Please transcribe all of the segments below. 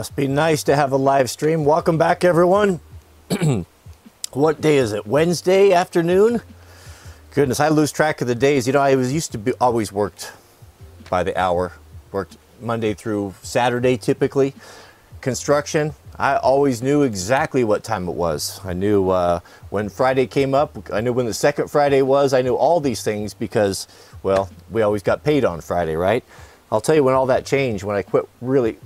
Must be nice to have a live stream. Welcome back, everyone. what day is it? Wednesday afternoon? Goodness, I lose track of the days. You know, I was used to be always worked by the hour, worked Monday through Saturday typically. Construction, I always knew exactly what time it was. I knew uh, when Friday came up, I knew when the second Friday was. I knew all these things because, well, we always got paid on Friday, right? I'll tell you when all that changed, when I quit really.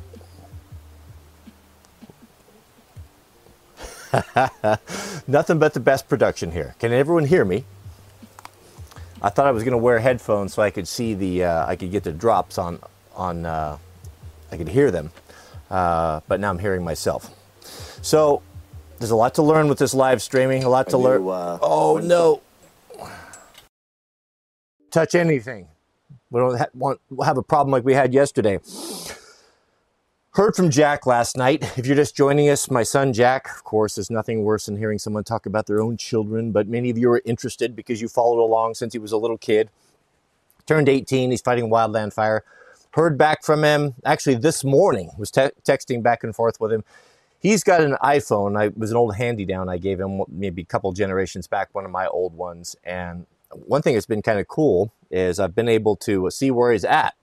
Nothing but the best production here. Can everyone hear me? I thought I was going to wear headphones so I could see the, uh, I could get the drops on, on, uh, I could hear them, uh, but now I'm hearing myself. So there's a lot to learn with this live streaming. A lot to learn. uh, oh no! Touch anything. We don't ha- want have a problem like we had yesterday. Heard from Jack last night. If you're just joining us, my son Jack, of course, there's nothing worse than hearing someone talk about their own children, but many of you are interested because you followed along since he was a little kid. Turned 18, he's fighting wildland fire. Heard back from him actually this morning, was te- texting back and forth with him. He's got an iPhone. I was an old handy down I gave him maybe a couple generations back, one of my old ones. And one thing that's been kind of cool is I've been able to see where he's at.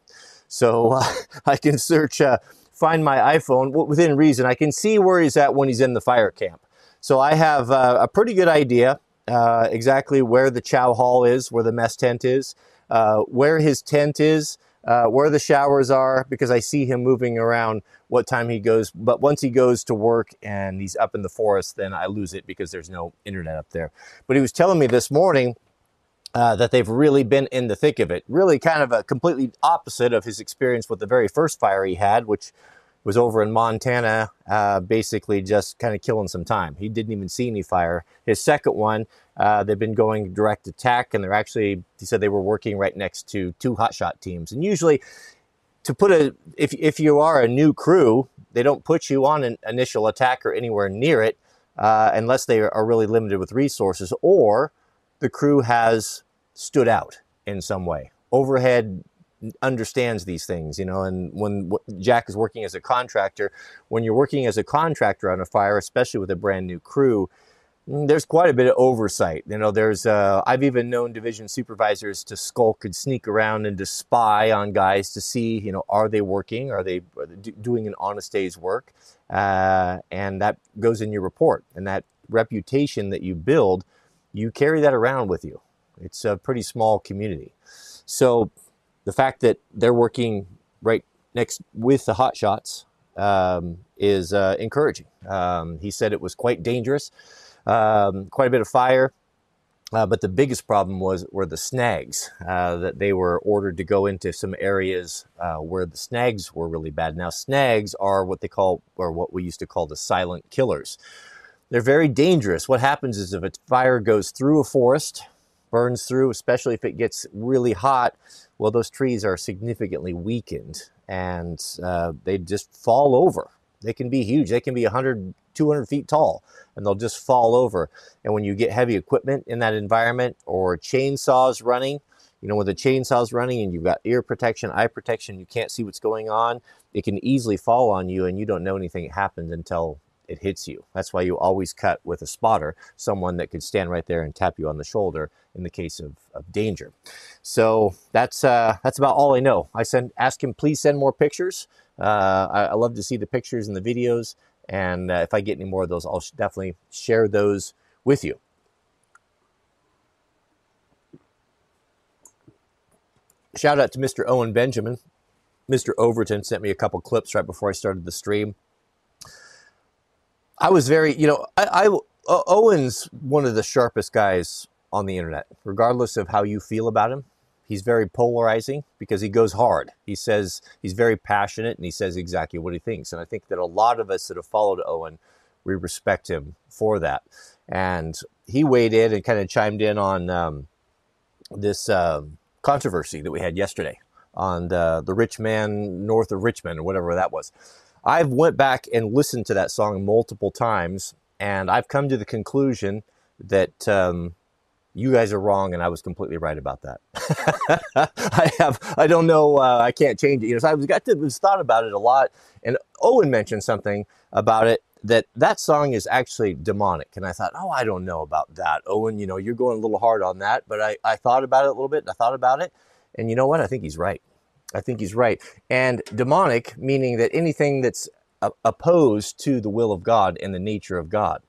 So uh, I can search, uh, find my iPhone within reason. I can see where he's at when he's in the fire camp. So I have uh, a pretty good idea uh, exactly where the chow hall is, where the mess tent is, uh, where his tent is, uh, where the showers are, because I see him moving around what time he goes. But once he goes to work and he's up in the forest, then I lose it because there's no internet up there. But he was telling me this morning uh, that they've really been in the thick of it. Really, kind of a completely opposite of his experience with the very first fire he had, which was over in Montana, uh, basically just kind of killing some time. He didn't even see any fire. His second one, uh, they've been going direct attack, and they're actually, he said they were working right next to two hotshot teams. And usually, to put a, if, if you are a new crew, they don't put you on an initial attack or anywhere near it uh, unless they are really limited with resources or the crew has stood out in some way. Overhead understands these things, you know, and when Jack is working as a contractor, when you're working as a contractor on a fire, especially with a brand new crew, mm, there's quite a bit of oversight. You know, there's, uh, I've even known division supervisors to skulk and sneak around and to spy on guys to see, you know, are they working? Are they, are they do- doing an honest day's work? Uh, and that goes in your report. And that reputation that you build, you carry that around with you. It's a pretty small community. So the fact that they're working right next with the hot shots um, is uh, encouraging. Um, he said it was quite dangerous, um, quite a bit of fire. Uh, but the biggest problem was were the snags uh, that they were ordered to go into some areas uh, where the snags were really bad. Now snags are what they call or what we used to call the silent killers. They're very dangerous. What happens is if a fire goes through a forest, burns through, especially if it gets really hot, well, those trees are significantly weakened and uh, they just fall over. They can be huge. They can be 100, 200 feet tall and they'll just fall over. And when you get heavy equipment in that environment or chainsaws running, you know, when the chainsaw's running and you've got ear protection, eye protection, you can't see what's going on, it can easily fall on you and you don't know anything happened until it hits you. That's why you always cut with a spotter, someone that could stand right there and tap you on the shoulder in the case of, of danger. So that's uh, that's about all I know. I send ask him please send more pictures. Uh, I, I love to see the pictures and the videos, and uh, if I get any more of those, I'll sh- definitely share those with you. Shout out to Mr. Owen Benjamin. Mr. Overton sent me a couple clips right before I started the stream. I was very, you know, I, I Owen's one of the sharpest guys on the internet, regardless of how you feel about him. He's very polarizing because he goes hard. He says he's very passionate and he says exactly what he thinks. And I think that a lot of us that have followed Owen, we respect him for that. And he weighed in and kind of chimed in on um, this um controversy that we had yesterday on the, the rich man north of Richmond or whatever that was. I've went back and listened to that song multiple times, and I've come to the conclusion that um, you guys are wrong, and I was completely right about that. I have, I don't know, uh, I can't change it. You know, so I was got to was thought about it a lot, and Owen mentioned something about it that that song is actually demonic, and I thought, oh, I don't know about that, Owen. You know, you're going a little hard on that, but I, I thought about it a little bit, I thought about it, and you know what? I think he's right. I think he's right. And demonic, meaning that anything that's opposed to the will of God and the nature of God.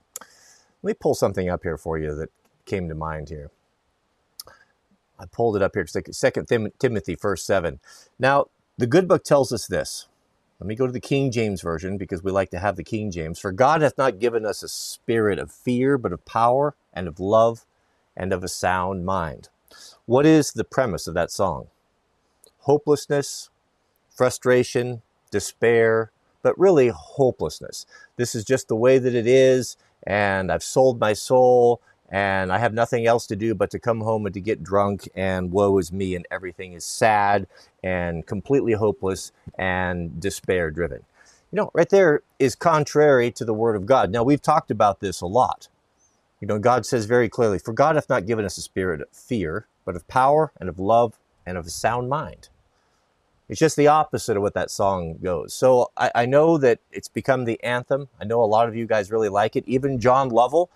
Let me pull something up here for you that came to mind here. I pulled it up here. Second Timothy, verse seven. Now, the good book tells us this. Let me go to the King James version because we like to have the King James. For God hath not given us a spirit of fear, but of power and of love and of a sound mind. What is the premise of that song? Hopelessness, frustration, despair, but really hopelessness. This is just the way that it is, and I've sold my soul, and I have nothing else to do but to come home and to get drunk, and woe is me, and everything is sad and completely hopeless and despair driven. You know, right there is contrary to the Word of God. Now, we've talked about this a lot. You know, God says very clearly, For God hath not given us a spirit of fear, but of power and of love and of a sound mind. It's just the opposite of what that song goes. So I, I, know that it's become the anthem. I know a lot of you guys really like it. Even John Lovell,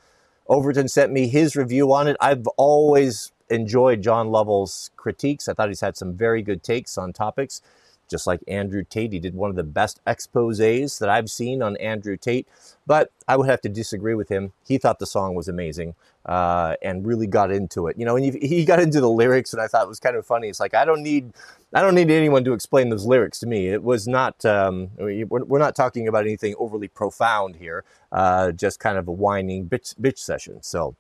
Overton sent me his review on it. I've always enjoyed John Lovell's critiques. I thought he's had some very good takes on topics just like Andrew Tate. He did one of the best exposes that I've seen on Andrew Tate, but I would have to disagree with him. He thought the song was amazing uh, and really got into it. You know, and he got into the lyrics, and I thought it was kind of funny. It's like I don't need, I don't need anyone to explain those lyrics to me. It was not, um, we're not talking about anything overly profound here. Uh, just kind of a whining bitch, bitch session. So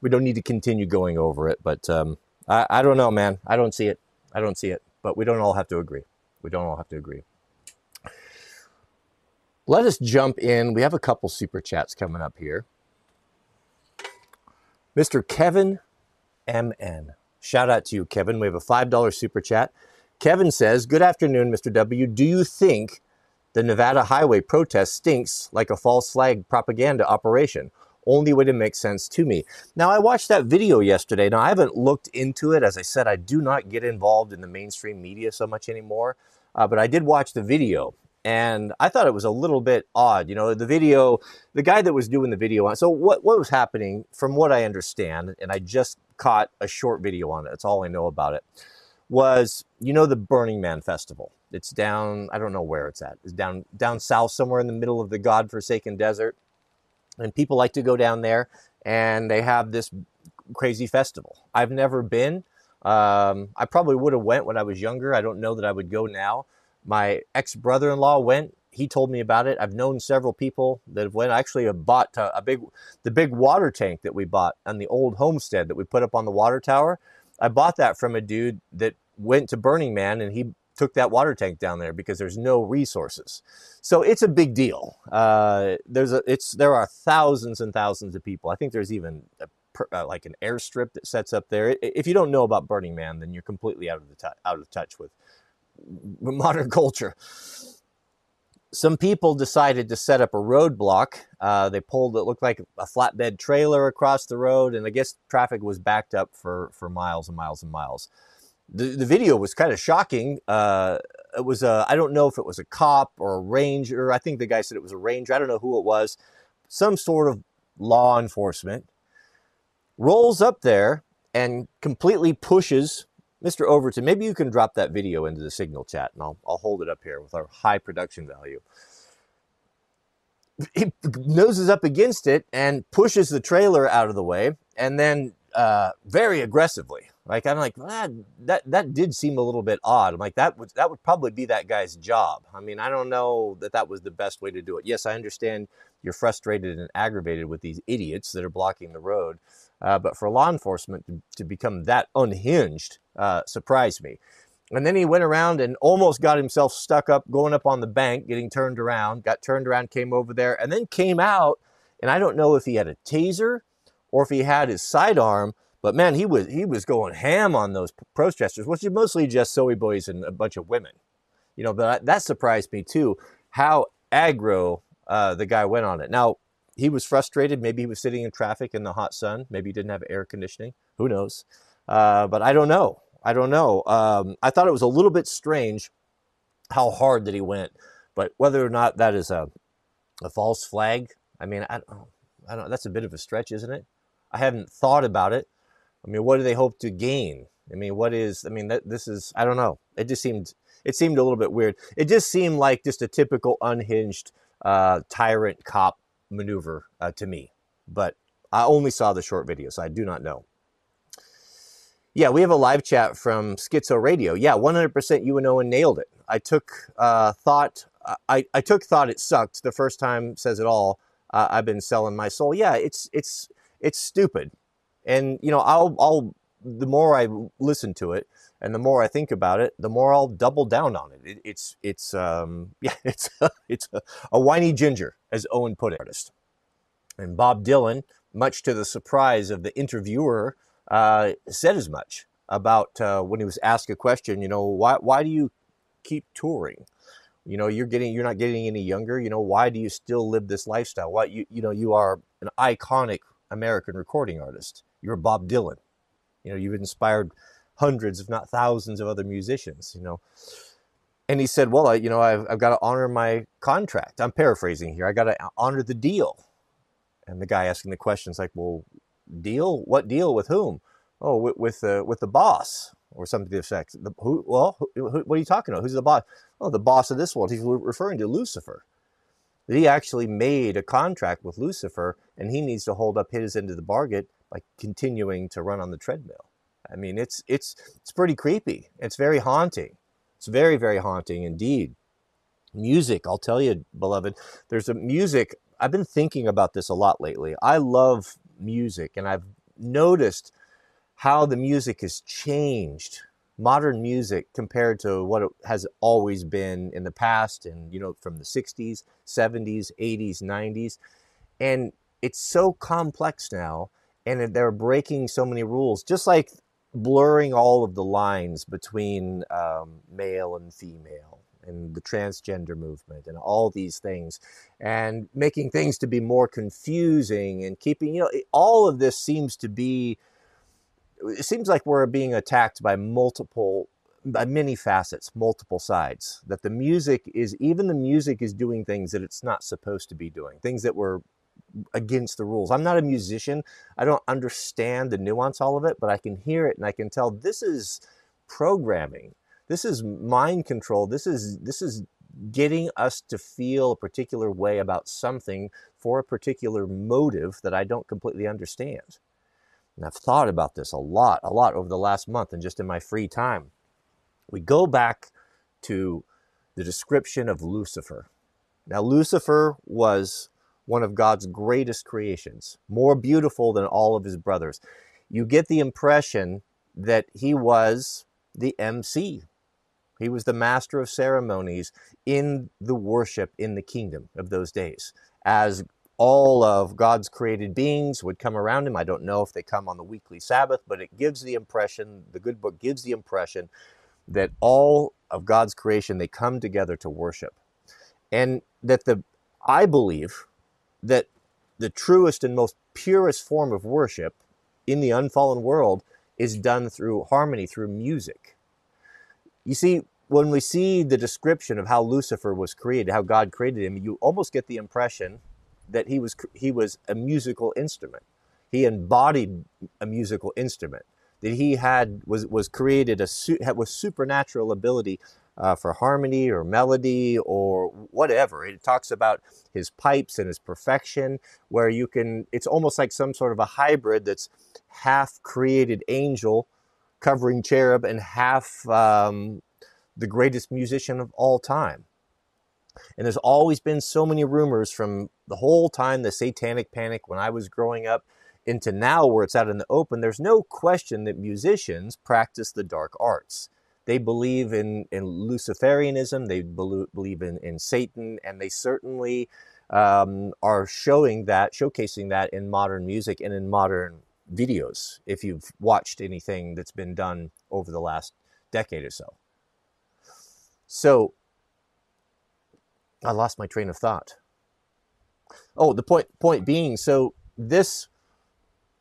we don't need to continue going over it. But um, I, I don't know, man. I don't see it. I don't see it. But we don't all have to agree. We don't all have to agree. Let us jump in. We have a couple super chats coming up here. Mr. Kevin MN. Shout out to you, Kevin. We have a $5 super chat. Kevin says, Good afternoon, Mr. W. Do you think the Nevada highway protest stinks like a false flag propaganda operation? Only way to make sense to me. Now, I watched that video yesterday. Now, I haven't looked into it. As I said, I do not get involved in the mainstream media so much anymore. Uh, but I did watch the video and I thought it was a little bit odd. You know, the video, the guy that was doing the video on. So what what was happening, from what I understand, and I just caught a short video on it. That's all I know about it. Was you know the Burning Man festival? It's down. I don't know where it's at. It's down down south somewhere in the middle of the godforsaken desert, and people like to go down there, and they have this crazy festival. I've never been. Um, I probably would have went when I was younger. I don't know that I would go now. My ex brother-in-law went. He told me about it. I've known several people that have went. Actually have bought a big, the big water tank that we bought on the old homestead that we put up on the water tower. I bought that from a dude that went to Burning Man and he took that water tank down there because there's no resources. So it's a big deal. Uh, there's a, it's there are thousands and thousands of people. I think there's even a uh, like an airstrip that sets up there. If you don't know about Burning Man, then you're completely out of the t- out of touch with modern culture. Some people decided to set up a roadblock. Uh, they pulled it looked like a flatbed trailer across the road, and I guess traffic was backed up for for miles and miles and miles. The, the video was kind of shocking. Uh, it was a I don't know if it was a cop or a ranger. I think the guy said it was a ranger. I don't know who it was. Some sort of law enforcement rolls up there and completely pushes Mr. Overton. Maybe you can drop that video into the signal chat and I'll, I'll hold it up here with our high production value. He noses up against it and pushes the trailer out of the way and then uh, very aggressively. Like I'm like ah, that that did seem a little bit odd. I'm like that would that would probably be that guy's job. I mean I don't know that that was the best way to do it. Yes, I understand you're frustrated and aggravated with these idiots that are blocking the road, uh, but for law enforcement to, to become that unhinged uh, surprised me. And then he went around and almost got himself stuck up going up on the bank, getting turned around, got turned around, came over there, and then came out. And I don't know if he had a taser or if he had his sidearm, but man, he was he was going ham on those protesters, which is mostly just soy boys and a bunch of women. You know, but that surprised me too, how aggro uh, the guy went on it. Now, he was frustrated. Maybe he was sitting in traffic in the hot sun. Maybe he didn't have air conditioning. Who knows? Uh, but I don't know. I don't know. Um, I thought it was a little bit strange how hard that he went, but whether or not that is a a false flag, I mean, I don't, I don't. That's a bit of a stretch, isn't it? I haven't thought about it. I mean, what do they hope to gain? I mean, what is? I mean, that, this is. I don't know. It just seemed. It seemed a little bit weird. It just seemed like just a typical unhinged uh, tyrant cop maneuver uh, to me. But I only saw the short video, so I do not know. Yeah, we have a live chat from Schizo Radio. Yeah, 100% UNO and Owen nailed it. I took uh, thought. I, I took thought it sucked the first time. Says it all. Uh, I've been selling my soul. Yeah, it's it's it's stupid, and you know I'll I'll the more I listen to it and the more I think about it, the more I'll double down on it. it it's it's um, yeah, it's it's a, a, whiny ginger, as Owen put it. Artist. And Bob Dylan, much to the surprise of the interviewer, uh, said as much about uh, when he was asked a question. You know, why why do you keep touring? You know, you're getting you're not getting any younger. You know, why do you still live this lifestyle? Why you you know you are an iconic American recording artist. You're Bob Dylan. You know, you've inspired hundreds, if not thousands, of other musicians. You know, and he said, "Well, I, you know, I've, I've got to honor my contract." I'm paraphrasing here. I got to honor the deal. And the guy asking the questions like, "Well, deal? What deal with whom?" Oh, with with the with the boss or something to the effect. The, who? Well, who, who, what are you talking about? Who's the boss? Oh, the boss of this world. He's referring to Lucifer. He actually made a contract with Lucifer, and he needs to hold up his end of the bargain by continuing to run on the treadmill. I mean, it's it's it's pretty creepy. It's very haunting. It's very very haunting indeed. Music, I'll tell you, beloved. There's a music. I've been thinking about this a lot lately. I love music, and I've noticed how the music has changed. Modern music compared to what it has always been in the past, and you know, from the '60s, '70s, '80s, '90s, and it's so complex now and they're breaking so many rules, just like blurring all of the lines between um, male and female and the transgender movement and all these things and making things to be more confusing and keeping you know all of this seems to be it seems like we're being attacked by multiple by many facets multiple sides that the music is even the music is doing things that it's not supposed to be doing things that were against the rules. I'm not a musician. I don't understand the nuance all of it, but I can hear it and I can tell this is programming. This is mind control. This is this is getting us to feel a particular way about something for a particular motive that I don't completely understand. And I've thought about this a lot, a lot over the last month and just in my free time. We go back to the description of Lucifer. Now, Lucifer was one of God's greatest creations, more beautiful than all of his brothers. You get the impression that he was the MC. He was the master of ceremonies in the worship in the kingdom of those days. As all of God's created beings would come around him. I don't know if they come on the weekly Sabbath, but it gives the impression, the good book gives the impression that all of God's creation, they come together to worship. And that the, I believe, that the truest and most purest form of worship in the unfallen world is done through harmony, through music. You see, when we see the description of how Lucifer was created, how God created him, you almost get the impression that he was he was a musical instrument. He embodied a musical instrument. That he had was was created a was supernatural ability uh, for harmony or melody or whatever. It talks about his pipes and his perfection, where you can, it's almost like some sort of a hybrid that's half created angel covering cherub and half um, the greatest musician of all time. And there's always been so many rumors from the whole time the satanic panic when I was growing up into now where it's out in the open. There's no question that musicians practice the dark arts. They believe in, in Luciferianism, they believe in, in Satan, and they certainly um, are showing that, showcasing that in modern music and in modern videos, if you've watched anything that's been done over the last decade or so. So, I lost my train of thought. Oh, the point point being, so this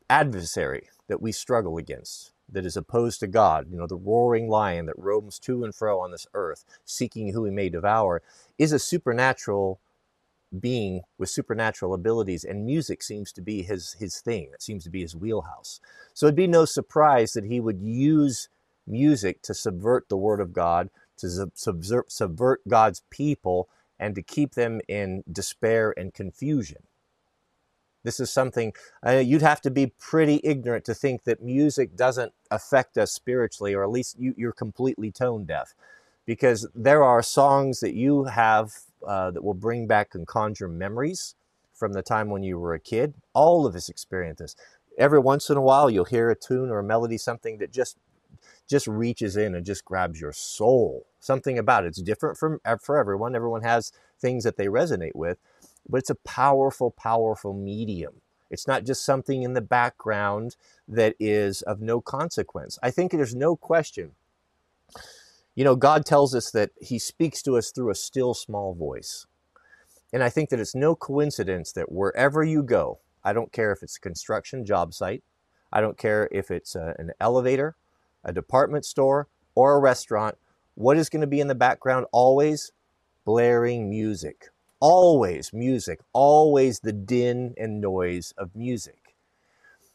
adversary that we struggle against, that is opposed to God, you know, the roaring lion that roams to and fro on this earth, seeking who he may devour, is a supernatural being with supernatural abilities, and music seems to be his his thing. It seems to be his wheelhouse. So it'd be no surprise that he would use music to subvert the word of God, to subvert, subvert God's people, and to keep them in despair and confusion. This is something uh, you'd have to be pretty ignorant to think that music doesn't affect us spiritually, or at least you, you're completely tone deaf. Because there are songs that you have uh, that will bring back and conjure memories from the time when you were a kid. All of us experience this. Every once in a while, you'll hear a tune or a melody, something that just just reaches in and just grabs your soul. Something about it. It's different from for everyone. Everyone has things that they resonate with, but it's a powerful, powerful medium. It's not just something in the background that is of no consequence. I think there's no question you know, God tells us that He speaks to us through a still small voice. And I think that it's no coincidence that wherever you go, I don't care if it's a construction job site, I don't care if it's a, an elevator, a department store, or a restaurant, what is going to be in the background always? Blaring music. Always music. Always the din and noise of music.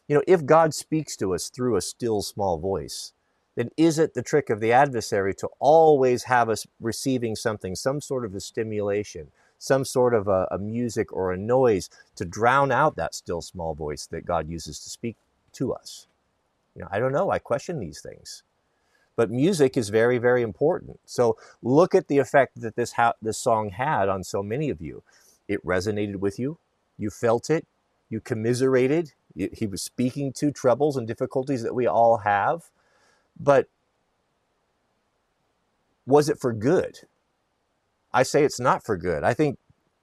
You know, if God speaks to us through a still small voice, then is it the trick of the adversary to always have us receiving something, some sort of a stimulation, some sort of a, a, music or a noise to drown out that still small voice that God uses to speak to us? You know, I don't know. I question these things. But music is very, very important. So look at the effect that this, ha- this song had on so many of you. It resonated with you. You felt it. You commiserated. He was speaking to troubles and difficulties that we all have but was it for good? I say it's not for good. I think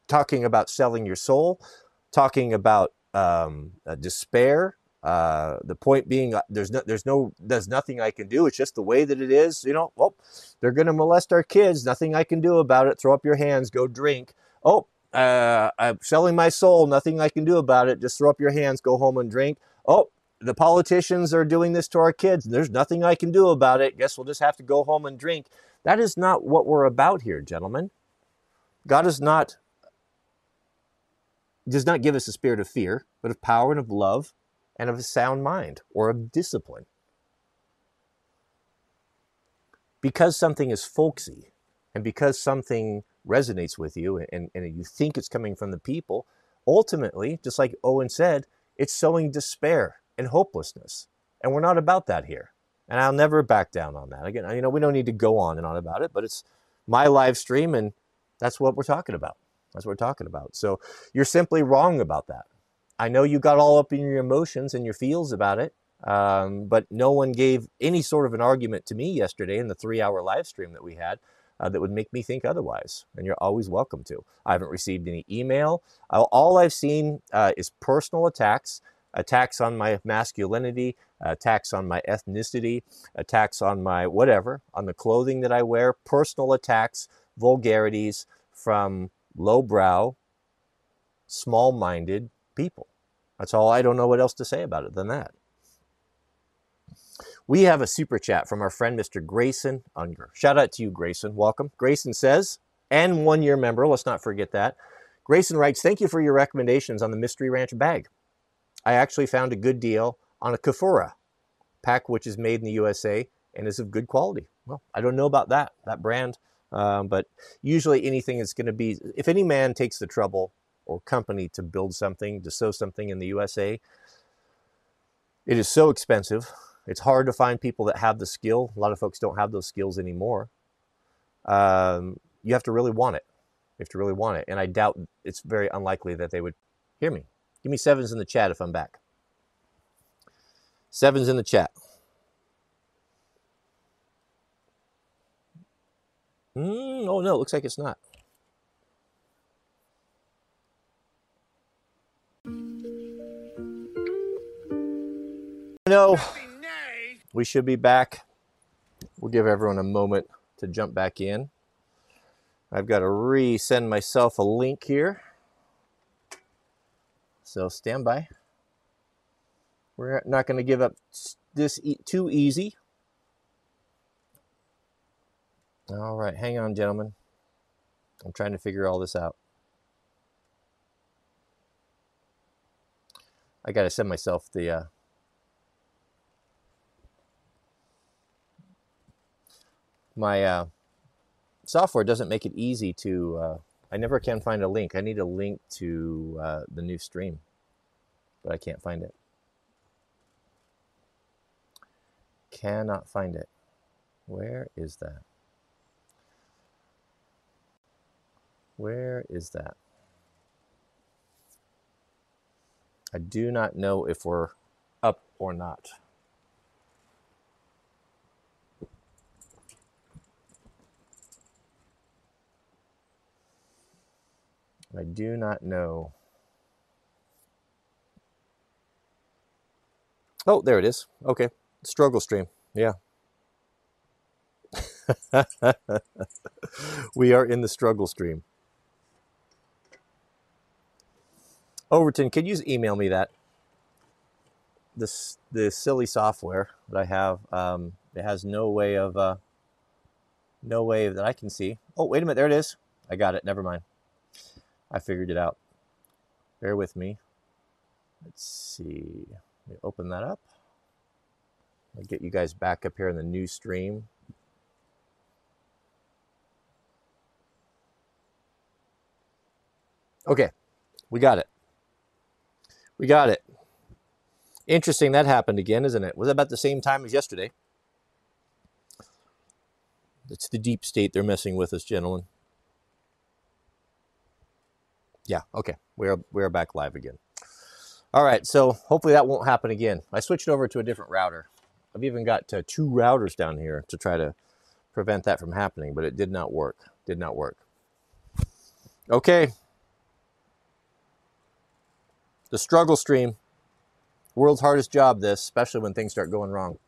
talking about selling your soul, talking about um, uh, despair, uh, the point being, uh, there's no, there's no, there's nothing I can do. It's just the way that it is. You know, well, they're going to molest our kids. Nothing I can do about it. Throw up your hands. Go drink. Oh, uh, I'm selling my soul. Nothing I can do about it. Just throw up your hands. Go home and drink. Oh, the politicians are doing this to our kids. There's nothing I can do about it. Guess we'll just have to go home and drink. That is not what we're about here, gentlemen. God is not does not give us a spirit of fear, but of power and of love and of a sound mind or of discipline. Because something is folksy and because something resonates with you and, and you think it's coming from the people, ultimately, just like Owen said, it's sowing despair and hopelessness. And we're not about that here. And I'll never back down on that. Again, you know, we don't need to go on and on about it, but it's my live stream and that's what we're talking about. That's what we're talking about. So you're simply wrong about that. I know you got all up in your emotions and your feels about it, um, but no one gave any sort of an argument to me yesterday in the three hour live stream that we had uh, that would make me think otherwise. And you're always welcome to. I haven't received any email. all I've seen uh, is personal attacks attacks on my masculinity, attacks on my ethnicity, attacks on my whatever, on the clothing that I wear, personal attacks, vulgarities from lowbrow, small minded people. That's all. I don't know what else to say about it than that. We have a super chat from our friend Mr. Grayson Unger. Shout out to you, Grayson. Welcome. Grayson says, and one year member, let's not forget that. Grayson writes, Thank you for your recommendations on the Mystery Ranch bag. I actually found a good deal on a Kifaru pack, which is made in the USA and is of good quality. Well, I don't know about that, that brand, um, but usually anything is going to be, if any man takes the trouble or company to build something, to sew something in the USA, it is so expensive. It's hard to find people that have the skill. A lot of folks don't have those skills anymore. Um, you have to really want it. You have to really want it. And I doubt it's very unlikely that they would hear me. Give me sevens in the chat if I'm back. Sevens in the chat. Mm, oh no, looks like it's not. No, we should be back. We'll give everyone a moment to jump back in. I've got to resend myself a link here. So stand by. We're not going to give up this e too easy. All right, hang on, gentlemen. I'm trying to figure all this out. I got to send myself the uh, my uh, software doesn't make it easy to. Uh, I never can find a link. I need a link to uh, the new stream, but I can't find it. Cannot find it. Where is that? Where is that? I do not know if we're up or not. I do not know. Oh, there it is. Okay. Struggle stream. Yeah. we are in the struggle stream. Overton, could you email me that? This the silly software that I have. Um, it has no way of uh, no way that I can see. Oh, wait a minute. There it is. I got it. Never mind. I figured it out. Bear with me. Let's see. Let me open that up. I'll get you guys back up here in the new stream. Okay, we got it. We got it. Interesting that happened again, isn't it? Was about the same time as yesterday? It's the deep state they're messing with us, gentlemen. Yeah, okay. We're we're back live again. All right, so hopefully that won't happen again. I switched over to a different router. I've even got uh, two routers down here to try to prevent that from happening, but it did not work. Did not work. Okay. The struggle stream. World's hardest job, this, especially when things start going wrong.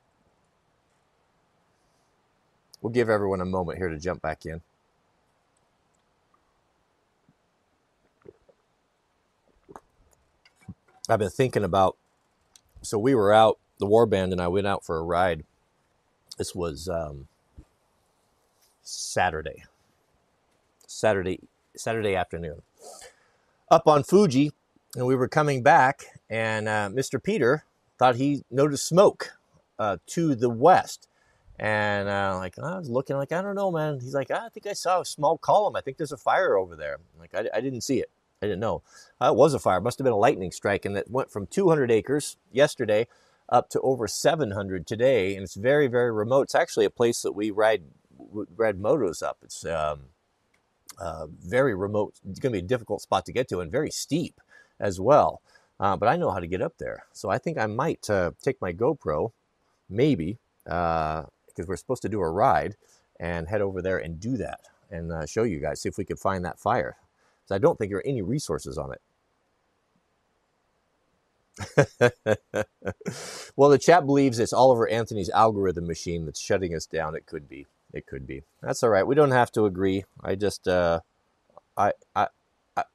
We'll give everyone a moment here to jump back in. I've been thinking about. So we were out, the war band and I went out for a ride. This was um, Saturday, Saturday, Saturday afternoon, up on Fuji, and we were coming back, and uh, Mr. Peter thought he noticed smoke uh, to the west. And uh, like I was looking, like I don't know, man. He's like, I think I saw a small column. I think there's a fire over there. Like I, I didn't see it. I didn't know. Uh, it was a fire. It must have been a lightning strike, and it went from 200 acres yesterday up to over 700 today, and it's very, very remote. It's actually a place that we ride ride motos up. It's um, uh, very remote. It's going to be a difficult spot to get to, and very steep as well. Uh, but I know how to get up there, so I think I might uh, take my GoPro, maybe, because uh, we're supposed to do a ride, and head over there and do that and uh, show you guys. See if we can find that fire. So I don't think there are any resources on it. well, the chat believes it's Oliver Anthony's algorithm machine that's shutting us down. It could be. It could be. That's all right. We don't have to agree. I just, uh, I, I,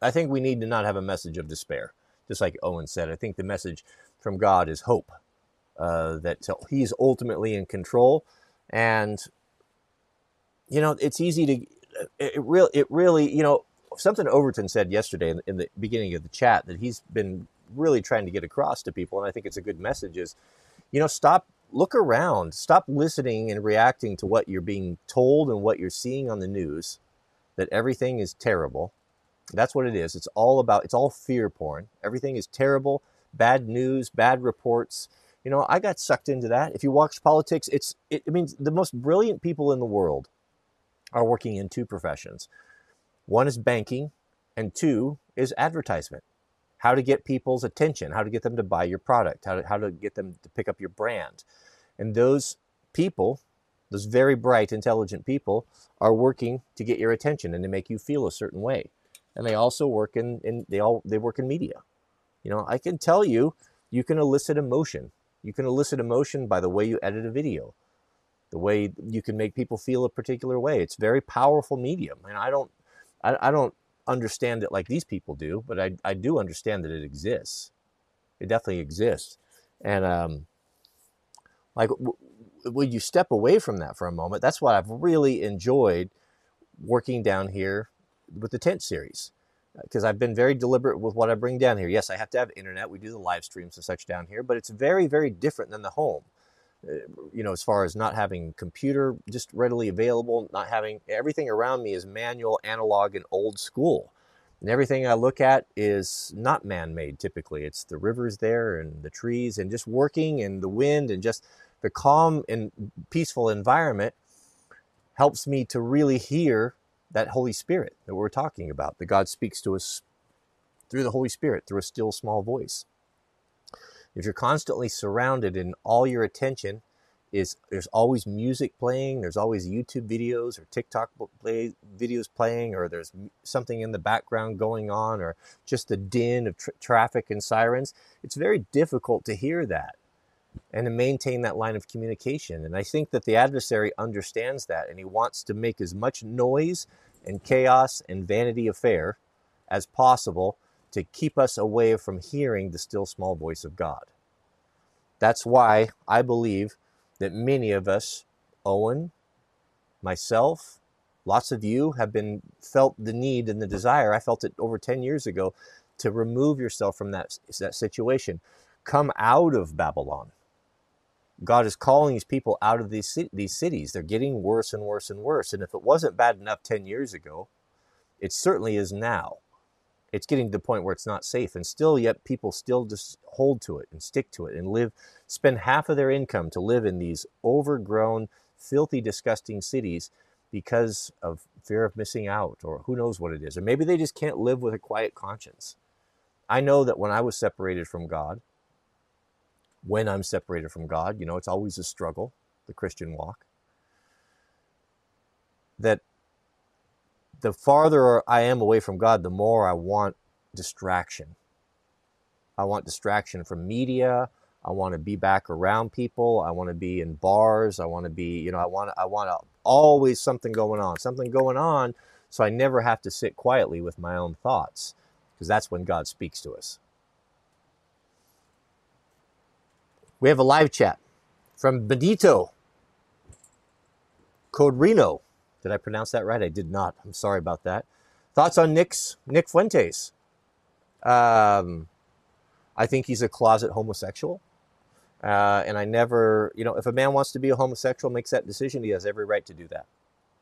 I think we need to not have a message of despair. Just like Owen said, I think the message from God is hope. Uh, that He's ultimately in control, and you know it's easy to. It, it real. It really. You know, something Overton said yesterday in, in the beginning of the chat that he's been really trying to get across to people, and I think it's a good message. Is you know, stop, look around, stop listening and reacting to what you're being told and what you're seeing on the news. That everything is terrible. That's what it is. It's all about. It's all fear porn. Everything is terrible. Bad news, bad reports. You know, I got sucked into that. If you watch politics, it's it, it means the most brilliant people in the world are working in two professions one is banking, and two is advertisement. How to get people's attention, how to get them to buy your product, how to, how to get them to pick up your brand. And those people, those very bright, intelligent people, are working to get your attention and to make you feel a certain way. And they also work in, in they all they work in media. You know, I can tell you, you can elicit emotion. You can elicit emotion by the way you edit a video, the way you can make people feel a particular way. It's very powerful medium. And I don't I, I don't understand it like these people do, but I, I do understand that it exists. It definitely exists. And um, like w- when you step away from that for a moment, that's what I've really enjoyed working down here with the tent series because I've been very deliberate with what I bring down here. Yes, I have to have internet. We do the live streams and such down here, but it's very, very different than the home. Uh, you know, as far as not having computer just readily available, not having everything around me is manual, analog, and old school. And everything I look at is not man made typically. It's the rivers there and the trees and just working and the wind and just the calm and peaceful environment helps me to really hear that Holy Spirit that we're talking about, that God speaks to us through the Holy Spirit, through a still small voice. If you're constantly surrounded and all your attention is there's always music playing, there's always YouTube videos or TikTok play, videos playing, or there's something in the background going on, or just the din of tra- traffic and sirens, it's very difficult to hear that and to maintain that line of communication. And I think that the adversary understands that and he wants to make as much noise and chaos and vanity affair as possible to keep us away from hearing the still small voice of God. That's why I believe that many of us, Owen, myself, lots of you have been felt the need and the desire. I felt it over 10 years ago to remove yourself from that, that situation. Come out of Babylon God is calling these people out of these these cities. They're getting worse and worse and worse. And if it wasn't bad enough 10 years ago, it certainly is now. It's getting to the point where it's not safe. And still, yet people still just hold to it and stick to it and live, spend half of their income to live in these overgrown, filthy, disgusting cities because of fear of missing out or who knows what it is. Or maybe they just can't live with a quiet conscience. I know that when I was separated from God, when I'm separated from God. You know, it's always a struggle, the Christian walk. That the farther I am away from God, the more I want distraction. I want distraction from media. I want to be back around people. I want to be in bars. I want to be, you know, I want I want to always something going on, something going on so I never have to sit quietly with my own thoughts because that's when God speaks to us. We have a live chat from Benito Code Reno. Did I pronounce that right? I did not. I'm sorry about that. Thoughts on Nick's Nick Fuentes? Um, I think he's a closet homosexual. Uh, and I never, you know, if a man wants to be a homosexual, makes that decision, he has every right to do that.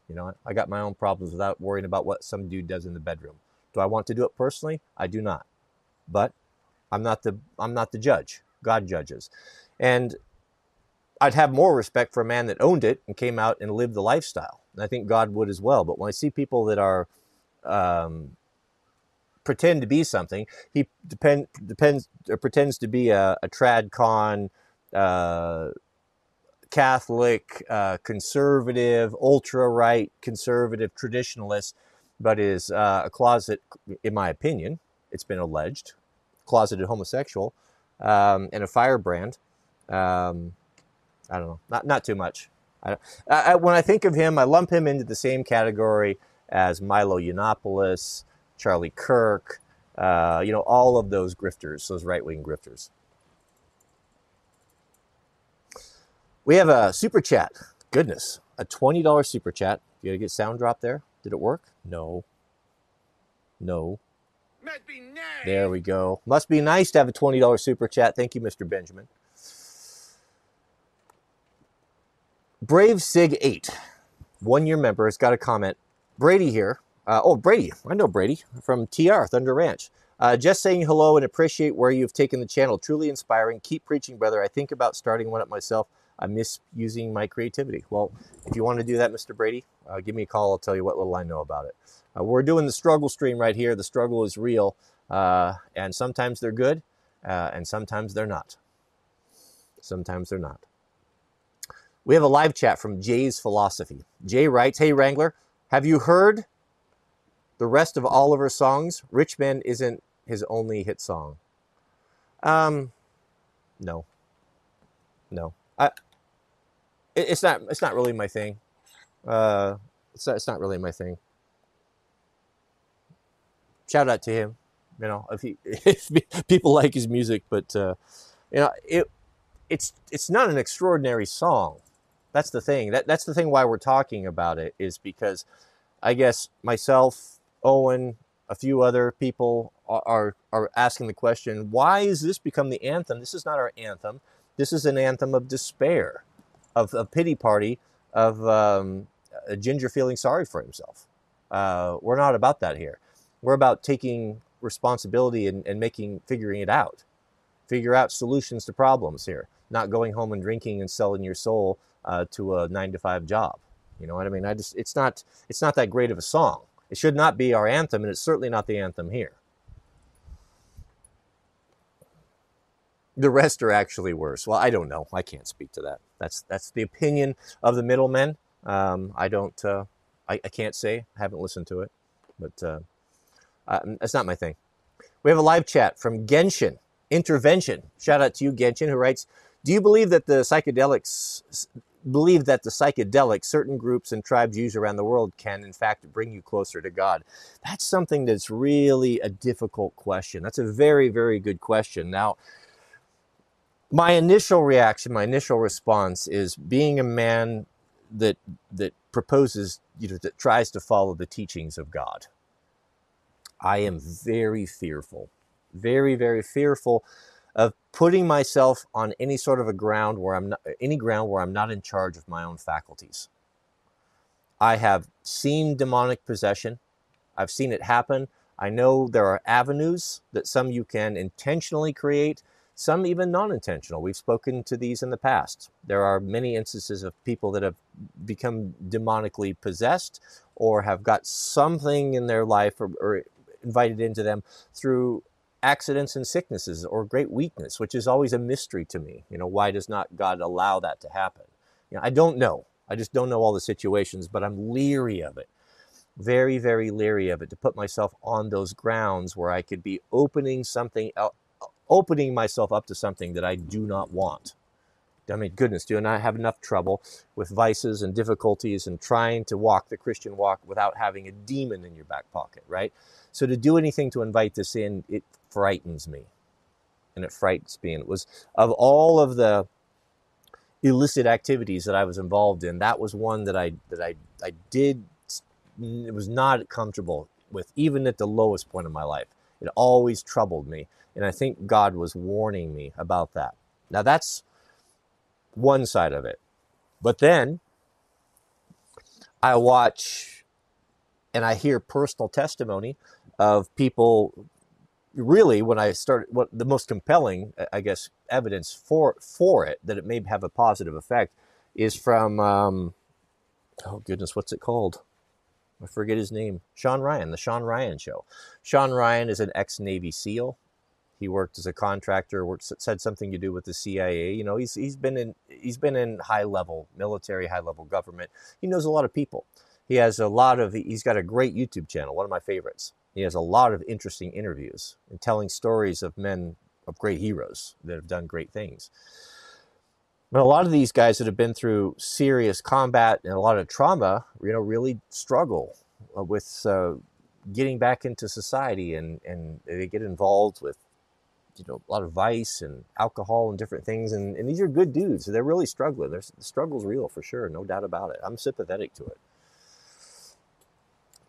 You know, I got my own problems without worrying about what some dude does in the bedroom. Do I want to do it personally? I do not. But I'm not the I'm not the judge. God judges. And I'd have more respect for a man that owned it and came out and lived the lifestyle. And I think God would as well. But when I see people that are um, pretend to be something, he depend, depends or pretends to be a, a trad con, uh, Catholic, uh, conservative, ultra right, conservative, traditionalist, but is uh, a closet, in my opinion, it's been alleged, closeted homosexual um, and a firebrand. Um, I don't know, not not too much. I, I, when I think of him, I lump him into the same category as Milo Yiannopoulos, Charlie Kirk, uh, you know, all of those grifters, those right wing grifters. We have a super chat. Goodness, a $20 super chat. You got to get sound drop there. Did it work? No. No. Must be nice. There we go. Must be nice to have a $20 super chat. Thank you, Mr. Benjamin. Brave Sig 8, one year member, has got a comment. Brady here. Uh, oh, Brady. I know Brady from TR, Thunder Ranch. Uh, just saying hello and appreciate where you've taken the channel. Truly inspiring. Keep preaching, brother. I think about starting one up myself. I miss using my creativity. Well, if you want to do that, Mr. Brady, uh, give me a call. I'll tell you what little I know about it. Uh, we're doing the struggle stream right here. The struggle is real, uh, and sometimes they're good, uh, and sometimes they're not. Sometimes they're not. We have a live chat from Jay's Philosophy. Jay writes, Hey Wrangler, have you heard the rest of Oliver's songs? Rich Man isn't his only hit song. Um, no. No. I, it's not, it's not really my thing. Uh, it's not, it's not really my thing. shout out to him. You know, if he if people like his music, but uh, you know, it it's it's not an extraordinary song. That's the thing. That that's the thing why we're talking about it is because I guess myself, Owen, a few other people are, are, are asking the question, why is this become the anthem? This is not our anthem. This is an anthem of despair, of a pity party, of um, a ginger feeling sorry for himself. Uh, we're not about that here. We're about taking responsibility and, and making, figuring it out, figure out solutions to problems here, not going home and drinking and selling your soul uh, to a nine to five job. You know what I mean? I just, it's not, it's not that great of a song. It should not be our anthem, and it's certainly not the anthem here. The rest are actually worse. Well, I don't know. I can't speak to that. That's that's the opinion of the middlemen. Um, I don't. Uh, I, I, can't say. I haven't listened to it, but uh, that's not my thing. We have a live chat from Genshin Intervention. Shout out to you, Genshin, who writes, "Do you believe that the psychedelics believe that the psychedelics certain groups and tribes use around the world can in fact bring you closer to God? That's something that's really a difficult question. That's a very, very good question. Now, my initial reaction, my initial response is being a man that that proposes, you know, that tries to follow the teachings of God. I am very fearful, very, very fearful of putting myself on any sort of a ground where I'm not, any ground where I'm not in charge of my own faculties. I have seen demonic possession. I've seen it happen. I know there are avenues that some you can intentionally create, some even non intentional. We've spoken to these in the past. There are many instances of people that have become demonically possessed or have got something in their life or, or invited into them through accidents and sicknesses or great weakness, which is always a mystery to me. You know, why does not God allow that to happen? You know, I don't know. I just don't know all the situations, but I'm leery of it. Very, very leery of it to put myself on those grounds where I could be opening something, opening myself up to something that I do not want. I mean, goodness, do I not have enough trouble with vices and difficulties and trying to walk the Christian walk without having a demon in your back pocket, right? So to do anything to invite this in, it frightens me. And it frightens me. And it was of all of the illicit activities that I was involved in, that was one that I that I I did it was not comfortable with, even at the lowest point of my life. It always troubled me. And I think God was warning me about that. Now that's one side of it. But then I watch and I hear personal testimony of people really when I started what the most compelling I guess evidence for for it that it may have a positive effect is from um, oh goodness what's it called? I forget his name. Sean Ryan the Sean Ryan show. Sean Ryan is an ex Navy SEAL. He worked as a contractor worked said something to do with the CIA you know he's he's been in he's been in high level military high level government. He knows a lot of people. He has a lot of he's got a great YouTube channel one of my favorites he has a lot of interesting interviews and telling stories of men, of great heroes that have done great things. But a lot of these guys that have been through serious combat and a lot of trauma, you know, really struggle uh, with uh, getting back into society and, and they get involved with, you know, a lot of vice and alcohol and different things. And, and these are good dudes. They're really struggling. There's, the struggle's real for sure. No doubt about it. I'm sympathetic to it.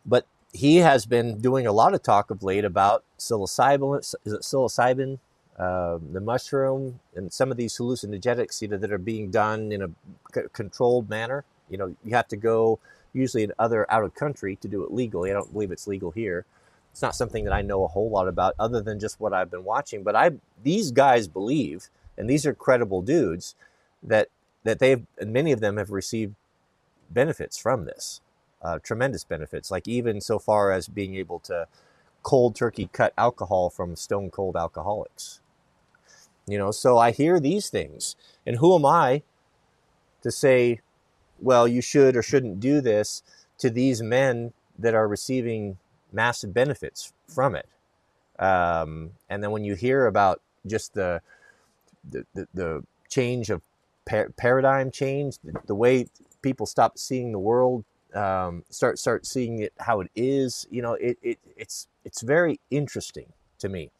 But he has been doing a lot of talk of late about psilocybin, is it psilocybin, uh, the mushroom, and some of these hallucinogenics, you know, that are being done in a c- controlled manner. You know, you have to go usually in other out of country to do it legally. I don't believe it's legal here. It's not something that I know a whole lot about, other than just what I've been watching. But I, these guys believe, and these are credible dudes, that that they've, and many of them have received benefits from this uh, tremendous benefits, like even so far as being able to cold turkey cut alcohol from stone cold alcoholics. You know, so I hear these things, and who am I to say, well, you should or shouldn't do this to these men that are receiving massive benefits from it? Um, and then when you hear about just the the, the, the change of par- paradigm change, the, the way people stop seeing the world um, start start seeing it how it is. You know, it, it it's it's very interesting to me.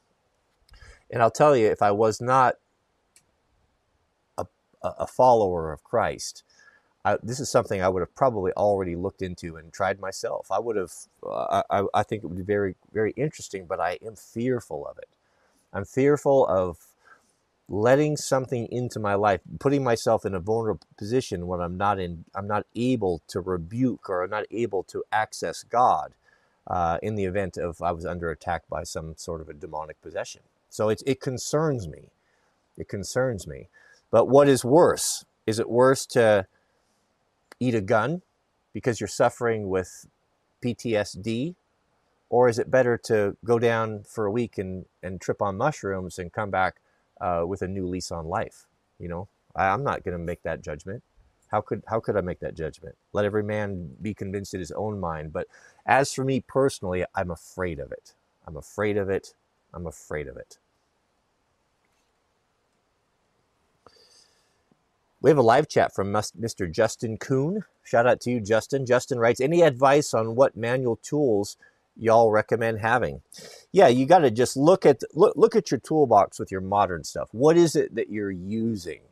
And I'll tell you, if I was not a, a follower of Christ, I, this is something I would have probably already looked into and tried myself. I would have. Uh, I, I think it would be very very interesting, but I am fearful of it. I'm fearful of letting something into my life, putting myself in a vulnerable position when I'm not in, I'm not able to rebuke or I'm not able to access God uh, in the event of I was under attack by some sort of a demonic possession. So it, it concerns me. It concerns me. But what is worse? Is it worse to eat a gun because you're suffering with PTSD? Or is it better to go down for a week and, and trip on mushrooms and come back uh, with a new lease on life. You know, I, I'm not going to make that judgment. How could how could I make that judgment? Let every man be convinced in his own mind. But as for me personally, I'm afraid of it. I'm afraid of it. I'm afraid of it. We have a live chat from Mr. Justin Kuhn. Shout out to you, Justin. Justin writes, any advice on what manual tools y'all recommend having? Yeah, you got to just look at look look at your toolbox with your modern stuff. What is it that you're using?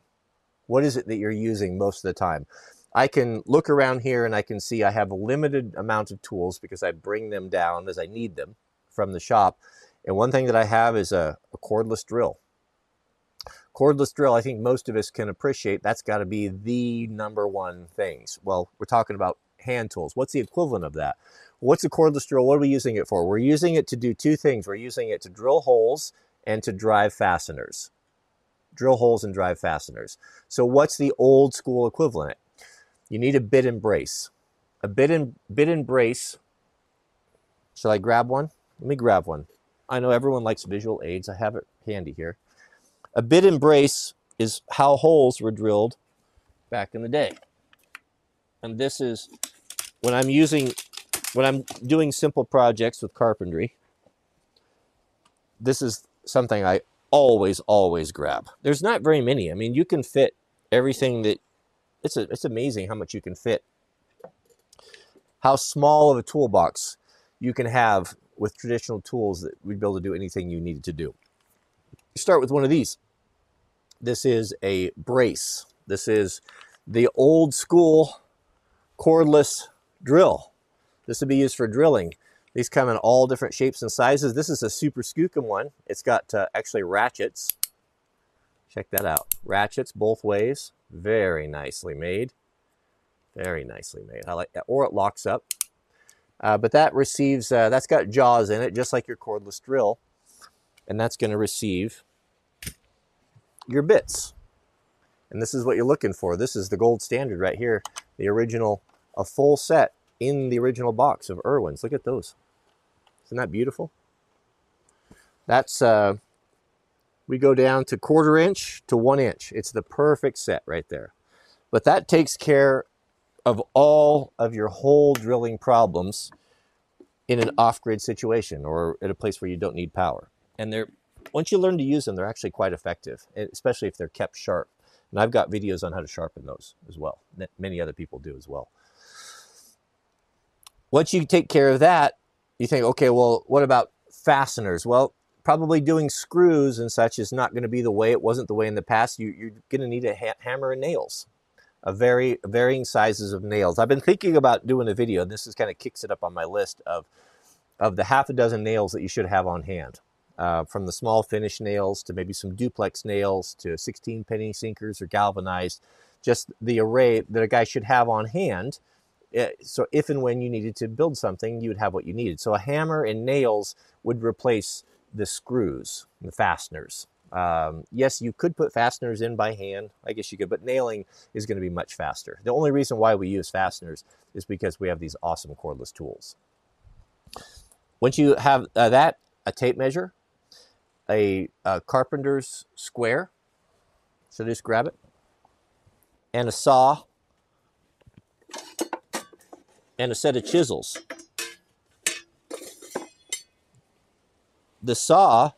What is it that you're using most of the time? I can look around here and I can see I have a limited amount of tools because I bring them down as I need them from the shop. And one thing that I have is a, a cordless drill. Cordless drill, I think most of us can appreciate that's got to be the number one things. Well, we're talking about hand tools. What's the equivalent of that? What's a cordless drill? What are we using it for? We're using it to do two things. We're using it to drill holes and to drive fasteners. Drill holes and drive fasteners. So what's the old school equivalent? You need a bit and brace. A bit and bit and brace. Shall I grab one? Let me grab one. I know everyone likes visual aids. I have it handy here. A bit and brace is how holes were drilled back in the day. And this is when I'm using when I'm doing simple projects with carpentry, this is something I always, always grab. There's not very many. I mean, you can fit everything that it's a, it's amazing how much you can fit. How small of a toolbox you can have with traditional tools that we'd be able to do anything you needed to do. You start with one of these. This is a brace. This is the old school cordless drill. This would be used for drilling. These come in all different shapes and sizes. This is a Super Skookum one. It's got uh, actually ratchets. Check that out. Ratchets both ways. Very nicely made. Very nicely made. I like that. Or it locks up. Uh, but that receives, uh, that's got jaws in it, just like your cordless drill. And that's going to receive your bits. And this is what you're looking for. This is the gold standard right here. The original, a full set in the original box of Irwin's. Look at those. Isn't that beautiful? That's, uh, we go down to quarter inch to one inch. It's the perfect set right there. But that takes care of all of your hole drilling problems in an off-grid situation or at a place where you don't need power. And they're, once you learn to use them, they're actually quite effective, especially if they're kept sharp. And I've got videos on how to sharpen those as well. Many other people do as well. Once you take care of that, you think, okay, well, what about fasteners? Well, probably doing screws and such is not going to be the way it wasn't the way in the past. You, are going to need a ha hammer and nails, a very varying sizes of nails. I've been thinking about doing a video, and this is kind of kicks it up on my list of of the half a dozen nails that you should have on hand. Uh, from the small finish nails to maybe some duplex nails to 16 penny sinkers or galvanized, just the array that a guy should have on hand so if and when you needed to build something, you would have what you needed. So a hammer and nails would replace the screws, the fasteners. Um, yes, you could put fasteners in by hand. I guess you could, but nailing is going to be much faster. The only reason why we use fasteners is because we have these awesome cordless tools. Once you have uh, that, a tape measure, a, a carpenter's square, so just grab it, and a saw and a set of chisels. The saw,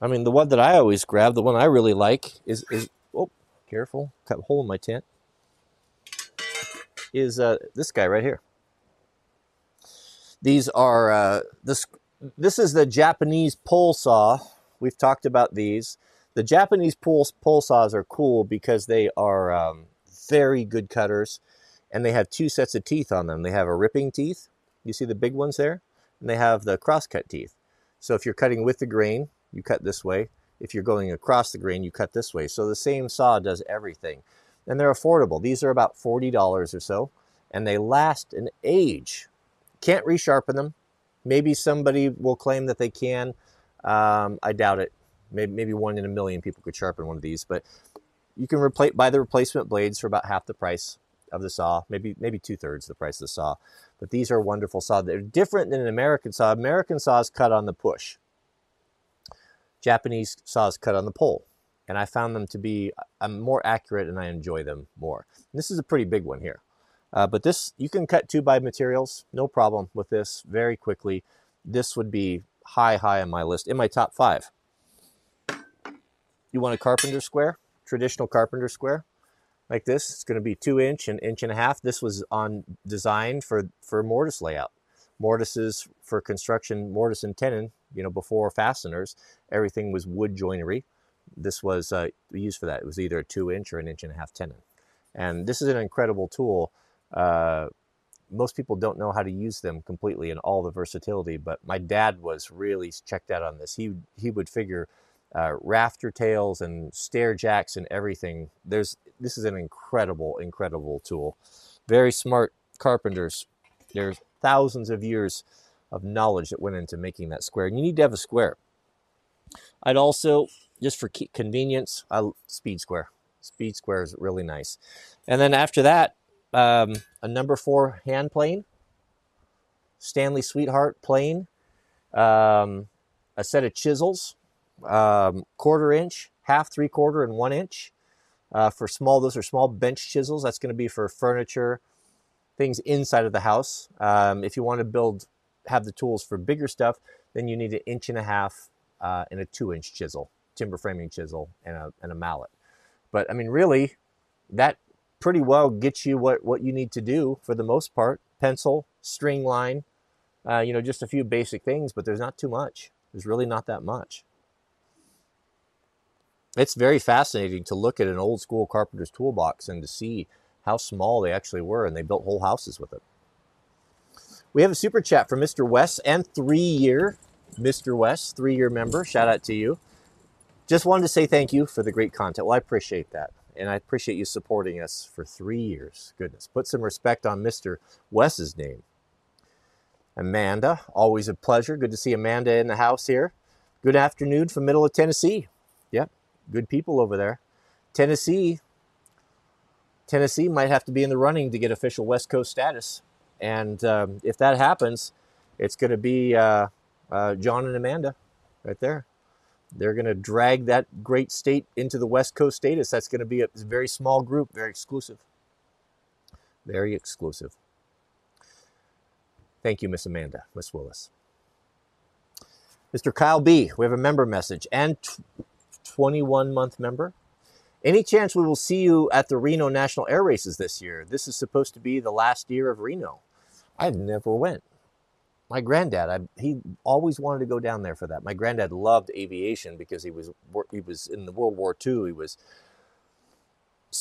I mean, the one that I always grab, the one I really like is, is oh, careful, cut a hole in my tent, is uh, this guy right here. These are uh, this. This is the Japanese pull saw. We've talked about these. The Japanese pull pull saws are cool because they are um, very good cutters, and they have two sets of teeth on them. They have a ripping teeth. You see the big ones there, and they have the crosscut teeth. So if you're cutting with the grain, you cut this way. If you're going across the grain, you cut this way. So the same saw does everything. And they're affordable. These are about $40 or so, and they last an age. Can't resharpen them. Maybe somebody will claim that they can. Um, I doubt it. Maybe, maybe one in a million people could sharpen one of these, but you can replace buy the replacement blades for about half the price of the saw, maybe maybe two thirds the price of the saw. But these are wonderful saws. They're different than an American saw. American saws cut on the push. Japanese saws cut on the pull. And I found them to be uh, more accurate and I enjoy them more. And this is a pretty big one here. Uh, but this, you can cut two by materials, no problem with this very quickly. This would be high, high on my list, in my top five. You want a carpenter square, traditional carpenter square like this. It's going to be two inch and inch and a half. This was on designed for, for mortise layout. Mortises for construction, mortise and tenon, you know, before fasteners, everything was wood joinery. This was uh, used for that. It was either a two inch or an inch and a half tenon. And this is an incredible tool. Uh, most people don't know how to use them completely and all the versatility, but my dad was really checked out on this. He, he would figure uh, rafter tails and stair jacks and everything. There's this is an incredible, incredible tool. Very smart carpenters. There's thousands of years of knowledge that went into making that square, and you need to have a square. I'd also, just for convenience, I speed square. Speed square is really nice. And then after that, um, a number four hand plane, Stanley Sweetheart plane, um, a set of chisels, um, quarter inch, half, three quarter, and one inch. Uh, for small, those are small bench chisels. That's going to be for furniture, things inside of the house. Um, if you want to build, have the tools for bigger stuff, then you need an inch and a half uh, and a two inch chisel, timber framing chisel, and a, and a mallet. But I mean, really, that pretty well gets you what, what you need to do for the most part. Pencil, string line, uh, you know, just a few basic things, but there's not too much. There's really not that much it's very fascinating to look at an old school carpenter's toolbox and to see how small they actually were, and they built whole houses with it. We have a super chat from Mr. West and three year Mr. West, three year member. Shout out to you. Just wanted to say thank you for the great content. Well, I appreciate that. And I appreciate you supporting us for three years. Goodness. Put some respect on Mr. West's name. Amanda, always a pleasure. Good to see Amanda in the house here. Good afternoon from middle of Tennessee. Yep, good people over there. Tennessee, Tennessee might have to be in the running to get official West Coast status, and um, if that happens, it's going to be uh, uh, John and Amanda right there. They're going to drag that great state into the West Coast status. That's going to be a very small group, very exclusive. Very exclusive. Thank you, Miss Amanda, Miss Willis. Mr. Kyle B., we have a member message. And 21 month member. Any chance we will see you at the Reno National Air Races this year? This is supposed to be the last year of Reno. I've never went. My granddad, I, he always wanted to go down there for that. My granddad loved aviation because he was he was in the World War II. He was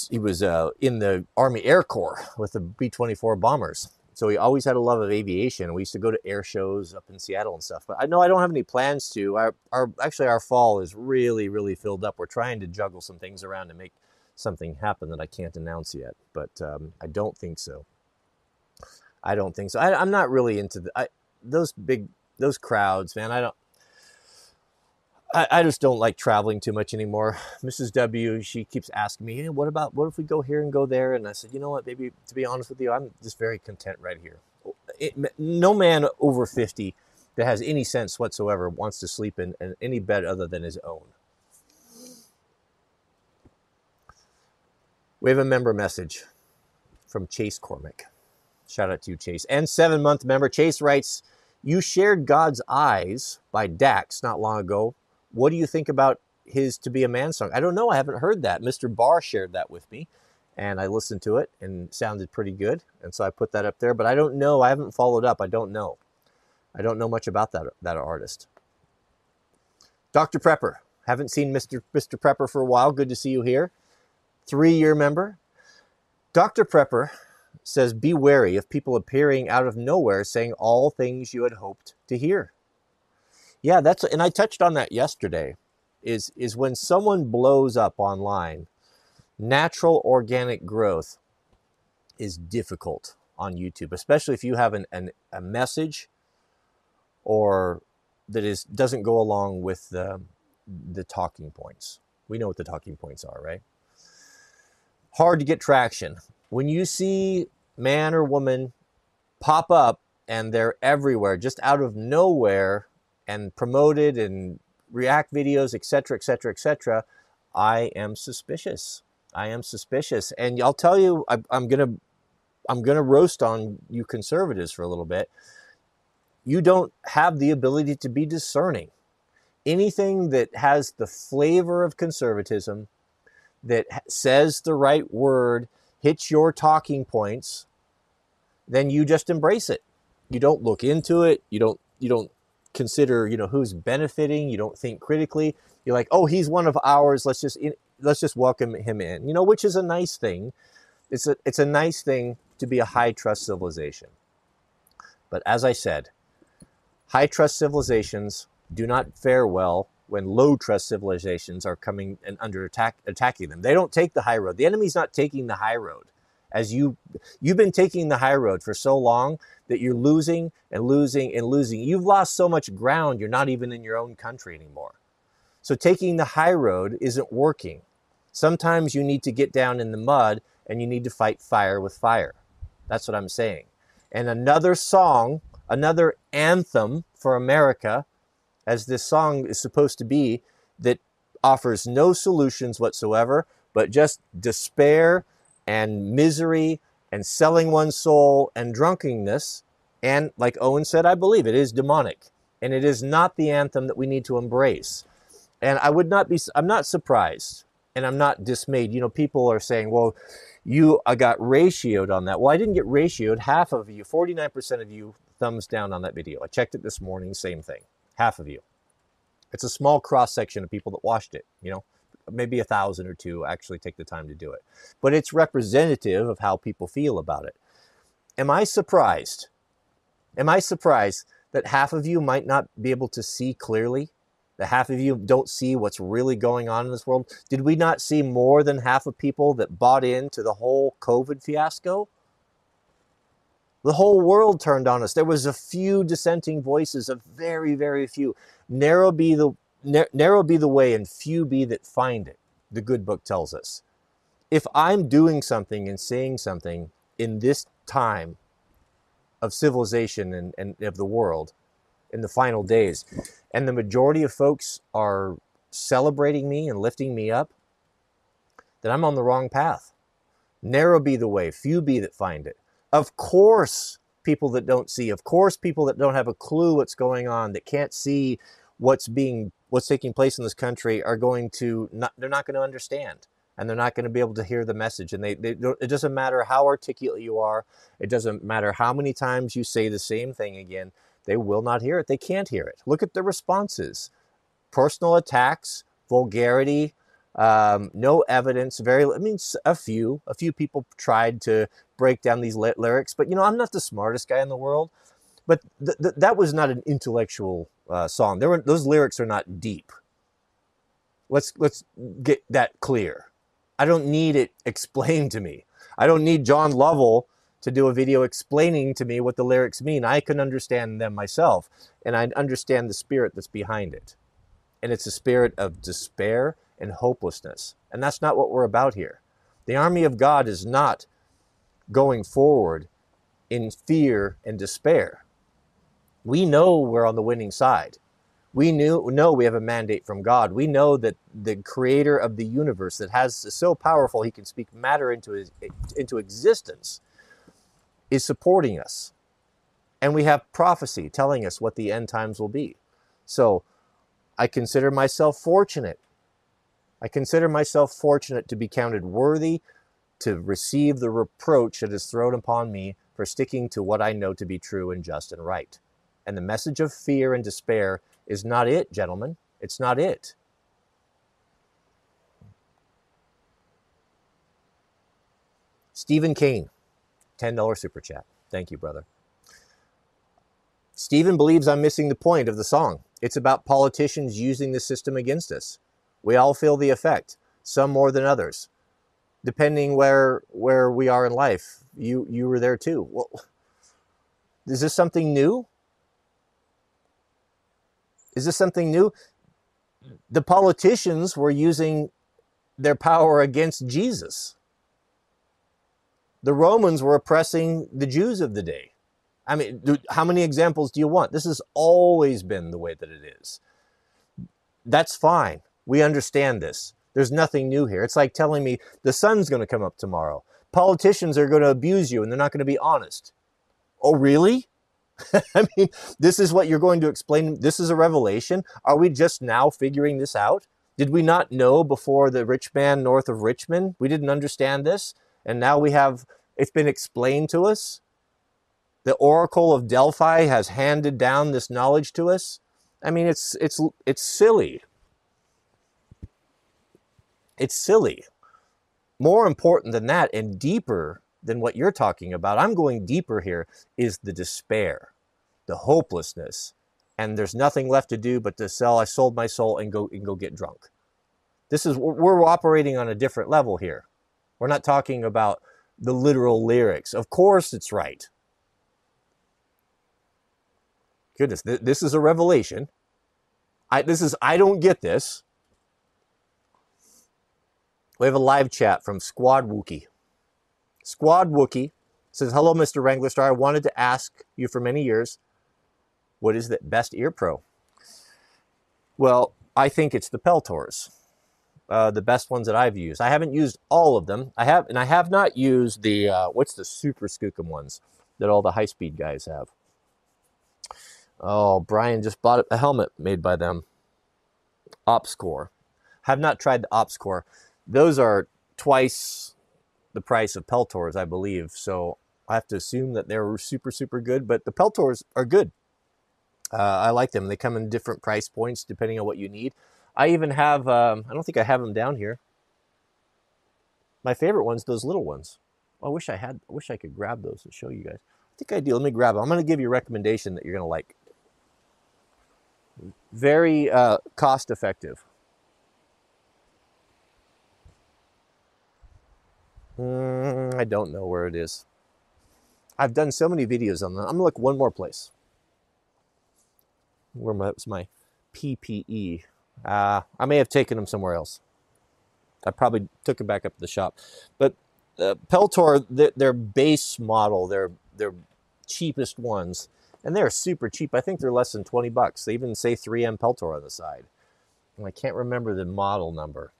he was uh, in the Army Air Corps with the B 24 bombers. So he always had a love of aviation. We used to go to air shows up in Seattle and stuff. But I know I don't have any plans to. Our, our actually our fall is really really filled up. We're trying to juggle some things around to make something happen that I can't announce yet. But um, I don't think so. I don't think so. I, am not really into the, I, those big those crowds, man. I don't. I, I just don't like traveling too much anymore. Mrs. W, she keeps asking me, hey, what about, what if we go here and go there? And I said, you know what, baby, to be honest with you, I'm just very content right here. Oh, it, no man over 50 that has any sense whatsoever wants to sleep in, in any bed other than his own. We have a member message from Chase Cormick. Shout out to you, Chase. And seven month member Chase writes, You shared God's Eyes by Dax not long ago. What do you think about his To Be a Man song? I don't know. I haven't heard that. Mr. Barr shared that with me and I listened to it and it sounded pretty good. And so I put that up there, but I don't know. I haven't followed up. I don't know. I don't know much about that, that artist. Dr. Prepper. Haven't seen Mr. Mr. Prepper for a while. Good to see you here. Three year member. Dr. Prepper says, Be wary of people appearing out of nowhere saying all things you had hoped to hear. Yeah, that's, and I touched on that yesterday, is, is when someone blows up online, natural organic growth is difficult on YouTube, especially if you have an, an, a message or that is doesn't go along with the, the talking points. We know what the talking points are, right? Hard to get traction. When you see man or woman pop up and they're everywhere, just out of nowhere, and promoted and react videos, etc., etc., etc., I am suspicious. I am suspicious, and I'll tell you, I, I'm gonna, I'm gonna roast on you conservatives for a little bit. You don't have the ability to be discerning. Anything that has the flavor of conservatism, that says the right word, hits your talking points, then you just embrace it. You don't look into it. You don't you don't consider you know who's benefiting. You don't think critically. You're like, oh, he's one of ours. Let's just let's just welcome him in. You know, which is a nice thing. It's a it's a nice thing to be a high trust civilization. But as I said, high trust civilizations do not fare well when low trust civilizations are coming and under attack attacking them. They don't take the high road. The enemy's not taking the high road as you you've been taking the high road for so long that you're losing and losing and losing. You've lost so much ground, you're not even in your own country anymore. So taking the high road isn't working. Sometimes you need to get down in the mud and you need to fight fire with fire. That's what I'm saying. And another song, another anthem for America, as this song is supposed to be, that offers no solutions whatsoever, but just despair and misery and selling one's soul and drunkenness. And like Owen said, I believe it is demonic. And it is not the anthem that we need to embrace. And I would not be, I'm not surprised and I'm not dismayed. You know, people are saying, well, you I got ratioed on that. Well, I didn't get ratioed. Half of you, 49% of you, thumbs down on that video. I checked it this morning, same thing. Half of you. It's a small cross section of people that watched it, you know maybe a thousand or two actually take the time to do it. But it's representative of how people feel about it. Am I surprised? Am I surprised that half of you might not be able to see clearly? That half of you don't see what's really going on in this world? Did we not see more than half of people that bought into the whole COVID fiasco? The whole world turned on us. There was a few dissenting voices, a very, very few. Narrow be the narrow be the way and few be that find it, the good book tells us. If I'm doing something and saying something in this time of civilization and, and of the world in the final days, and the majority of folks are celebrating me and lifting me up, then I'm on the wrong path. Narrow be the way, few be that find it. Of course, people that don't see, of course, people that don't have a clue what's going on, that can't see what's being what's taking place in this country are going to not they're not going to understand and they're not going to be able to hear the message and they, they it doesn't matter how articulate you are it doesn't matter how many times you say the same thing again they will not hear it they can't hear it. Look at the responses. Personal attacks vulgarity um, no evidence very i mean a few a few people tried to break down these lyrics but you know i'm not the smartest guy in the world but th- th- that was not an intellectual uh, song. Were those lyrics are not deep. Let's let's get that clear. I don't need it explained to me. I don't need John Lovell to do a video explaining to me what the lyrics mean. I can understand them myself, and I understand the spirit that's behind it. And it's a spirit of despair and hopelessness. And that's not what we're about here. The army of God is not going forward in fear and despair we know we're on the winning side. We knew, know we have a mandate from God. We know that the creator of the universe that has so powerful he can speak matter into, his, into existence is supporting us. And we have prophecy telling us what the end times will be. So I consider myself fortunate. I consider myself fortunate to be counted worthy to receive the reproach that is thrown upon me for sticking to what I know to be true and just and right. And the message of fear and despair is not it, gentlemen. It's not it. Stephen Kane, $10 super chat. Thank you, brother. Stephen believes I'm missing the point of the song. It's about politicians using the system against us. We all feel the effect, some more than others, depending where where we are in life. You you were there too. Well, is this something new? Is this something new? The politicians were using their power against Jesus. The Romans were oppressing the Jews of the day. I mean, how many examples do you want? This has always been the way that it is. That's fine. We understand this. There's nothing new here. It's like telling me the sun's going to come up tomorrow. Politicians are going to abuse you and they're not going to be honest. Oh, really? I mean, this is what you're going to explain. This is a revelation. Are we just now figuring this out? Did we not know before the rich man north of Richmond? We didn't understand this. And now we have, it's been explained to us. The Oracle of Delphi has handed down this knowledge to us. I mean, it's, it's, it's silly. It's silly. More important than that and deeper than what you're talking about, I'm going deeper here, is the despair, the hopelessness. And there's nothing left to do but to sell. I sold my soul and go and go get drunk. This is we're operating on a different level here. We're not talking about the literal lyrics. Of course it's right. Goodness, th- this is a revelation. I this is I don't get this. We have a live chat from Squad Wookie. Squad Wookie says, Hello, Mr. Wranglerstar. I wanted to ask you for many years, what is the best ear pro? Well, I think it's the Peltors, uh, the best ones that I've used. I haven't used all of them. I have, and I have not used the uh, what's the super skookum ones that all the high speed guys have. Oh, Brian just bought a helmet made by them. Ops-Core. Have not tried the Ops-Core. Those are twice the price of Peltors, I believe. So I have to assume that they're super, super good. But the Peltors are good. Uh, I like them. They come in different price points depending on what you need. I even have, um, I don't think I have them down here. My favorite ones, those little ones. I wish I had, I wish I could grab those and show you guys. I think I do. Let me grab them. I'm going to give you a recommendation that you're going to like. Very uh, cost effective. Mm, I don't know where it is. I've done so many videos on them. I'm gonna look one more place. Where was my PPE? Uh, I may have taken them somewhere else. I probably took them back up to the shop. But uh, Peltor, their, their base model, their their cheapest ones, and they're super cheap. I think they're less than 20 bucks. They even say 3M Peltor on the side. And I can't remember the model number